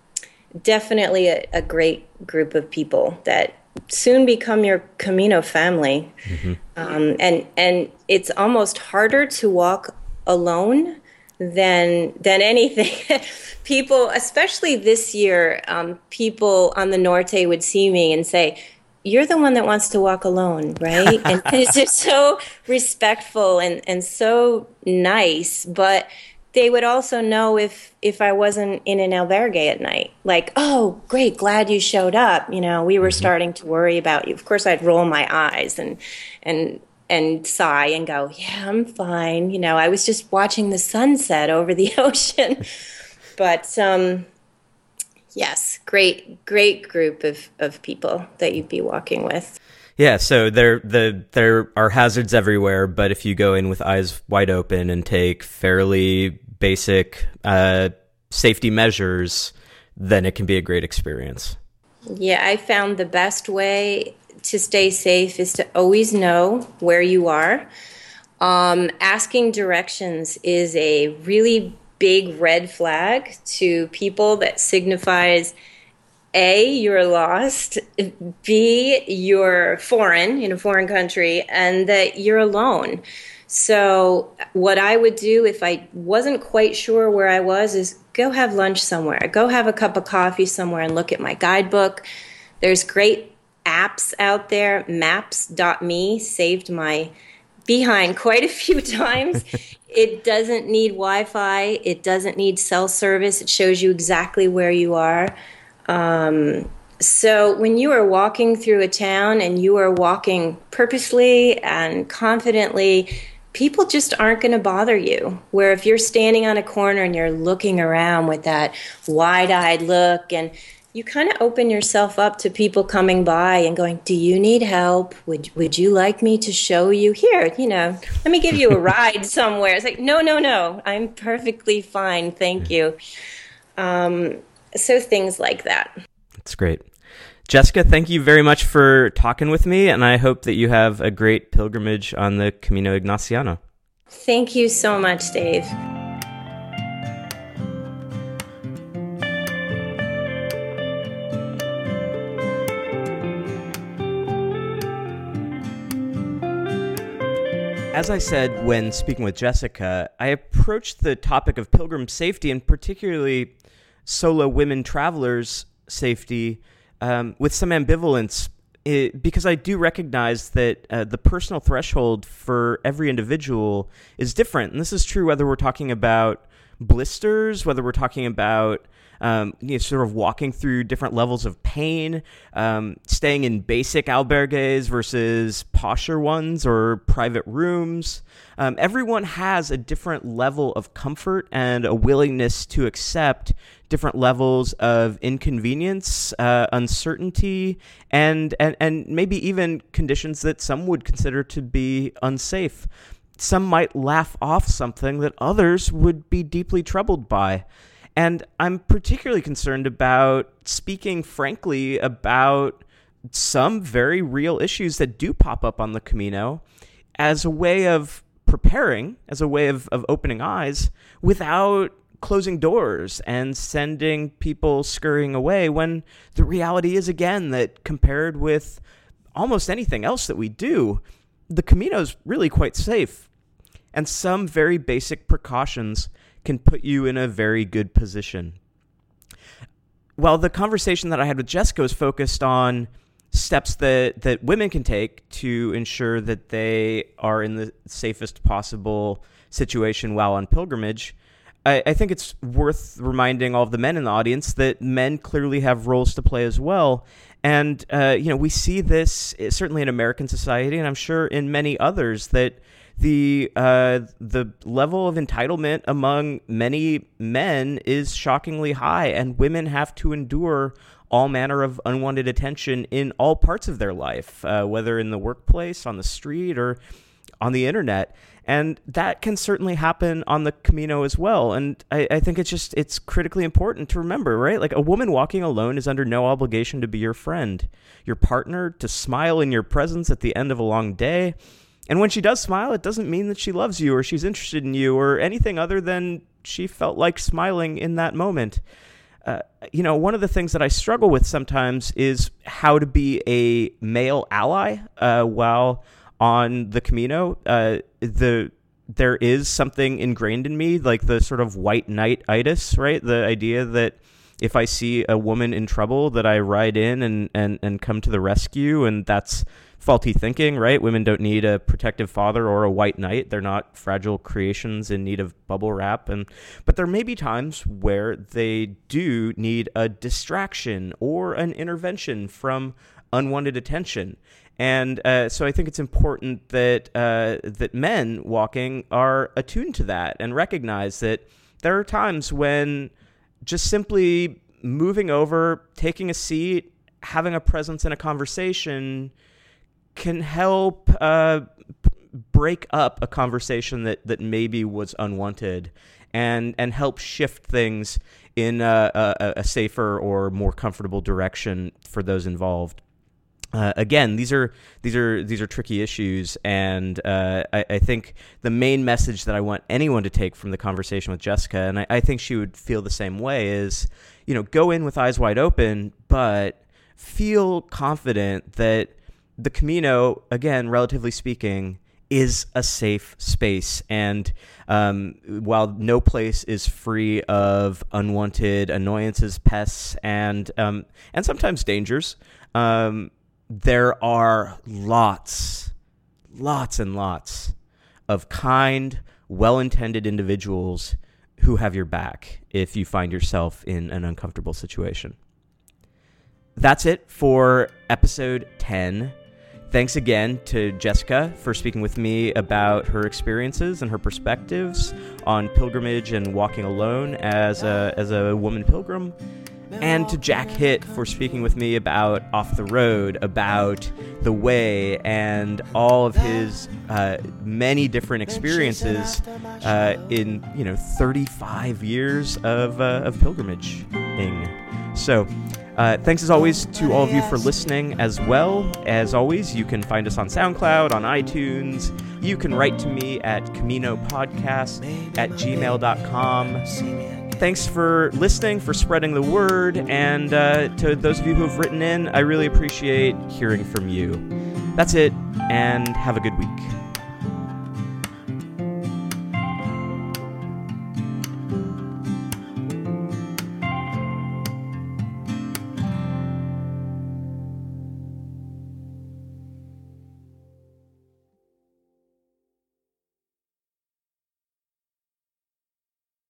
definitely a, a, great group of people that soon become your Camino family. Mm-hmm. Um, and and it's almost harder to walk alone than than anything. *laughs* people, especially this year, um, people on the Norte would see me and say, "You're the one that wants to walk alone, right?" *laughs* and it's just so respectful and and so nice, but they would also know if if I wasn't in an albergue at night. Like, oh, great, glad you showed up. You know, we were mm-hmm. starting to worry about you. Of course, I'd roll my eyes and and and sigh and go, yeah, I'm fine. You know, I was just watching the sunset over the *laughs* ocean. but um, yes, great, great group of of people that you'd be walking with. Yeah, so there the there are hazards everywhere, but if you go in with eyes wide open and take fairly basic uh, safety measures, then it can be a great experience. Yeah, I found the best way to stay safe is to always know where you are. Um, asking directions is a really big red flag to people that signifies a you're lost b you're foreign in a foreign country and that you're alone so, what I would do if I wasn't quite sure where I was is go have lunch somewhere, go have a cup of coffee somewhere and look at my guidebook. There's great apps out there. Maps.me saved my behind quite a few *laughs* times. it doesn't need Wi Fi, it doesn't need cell service, it shows you exactly where you are. Um, so, when you are walking through a town and you are walking purposely and confidently, people just aren't going to bother you. Where if you're standing on a corner and you're looking around with that wide eyed look and you kind of open yourself up to people coming by and going, "Do you need help? Would would you like me to show you here? You know, let me give you a ride *laughs* somewhere." It's like, "No, no, no. I'm perfectly fine. Thank you." Um, so things like that. That's great. Jessica, thank you very much for talking with me, and I hope that you have a great pilgrimage on the Camino Ignaciano. Thank you so much, Dave. As I said when speaking with Jessica, I approached the topic of pilgrim safety and particularly solo women travelers' safety um, with some ambivalence it, because I do recognize that uh, the personal threshold for every individual is different. And this is true whether we're talking about blisters, whether we're talking about um, you know, sort of walking through different levels of pain, um, staying in basic albergues versus posher ones or private rooms. Um, everyone has a different level of comfort and a willingness to accept different levels of inconvenience, uh, uncertainty, and, and and maybe even conditions that some would consider to be unsafe. Some might laugh off something that others would be deeply troubled by. And I'm particularly concerned about speaking frankly about some very real issues that do pop up on the Camino as a way of preparing, as a way of, of opening eyes without closing doors and sending people scurrying away when the reality is again that compared with almost anything else that we do, the Camino's really quite safe. And some very basic precautions can put you in a very good position. While the conversation that I had with Jessica was focused on steps that, that women can take to ensure that they are in the safest possible situation while on pilgrimage, I, I think it's worth reminding all of the men in the audience that men clearly have roles to play as well. And, uh, you know, we see this eh, certainly in American society, and I'm sure in many others, that the uh, the level of entitlement among many men is shockingly high, and women have to endure all manner of unwanted attention in all parts of their life, uh, whether in the workplace, on the street, or on the internet and that can certainly happen on the Camino as well. And I, I, think it's just it's critically important to remember, right? Like a woman walking alone is under no obligation to be your friend, your partner, to smile in your presence at the end of a long day, And when she does smile, it doesn't mean that she loves you or she's interested in you or anything other than she felt like smiling in that moment. Uh, you know, one of the things that I struggle with sometimes is how to be a male ally uh, while on the Camino. Uh, the there is something ingrained in me, like the sort of white knight itis, right? The idea that if I see a woman in trouble, that I ride in and, and, and come to the rescue, and that's faulty thinking, right? Women don't need a protective father or a white knight. They're not fragile creations in need of bubble wrap. And but there may be times where they do need a distraction or an intervention from unwanted attention. And uh, so I think it's important that uh, that men walking are attuned to that and recognize that there are times when just simply moving over, taking a seat, having a presence in a conversation can help uh, break up a conversation that, that maybe was unwanted and and help shift things in a, a, a safer or more comfortable direction for those involved. Uh, again, these are these are these are tricky issues, and uh, I, I, think the main message that I want anyone to take from the conversation with Jessica, and I, I, think she would feel the same way, is you know go in with eyes wide open, but feel confident that the Camino, again, relatively speaking, is a safe space. And um, while no place is free of unwanted annoyances, pests, and um, and sometimes dangers. Um, there are lots, lots and lots of kind, well intended individuals who have your back if you find yourself in an uncomfortable situation. That's it for episode 10. Thanks again to Jessica for speaking with me about her experiences and her perspectives on pilgrimage and walking alone as a, as a woman pilgrim and to Jack Hitt for speaking with me about Off the Road, about the way, and all of his uh, many different experiences uh, in you know 35 years of uh, of pilgrimaging. So. Uh, thanks as always to all of you for listening as well. As always, you can find us on SoundCloud, on iTunes. You can write to me at CaminoPodcast at gmail.com thanks for listening, for spreading the word, and uh, to those of you who have written in, I really appreciate hearing from you. That's it, and have a good week.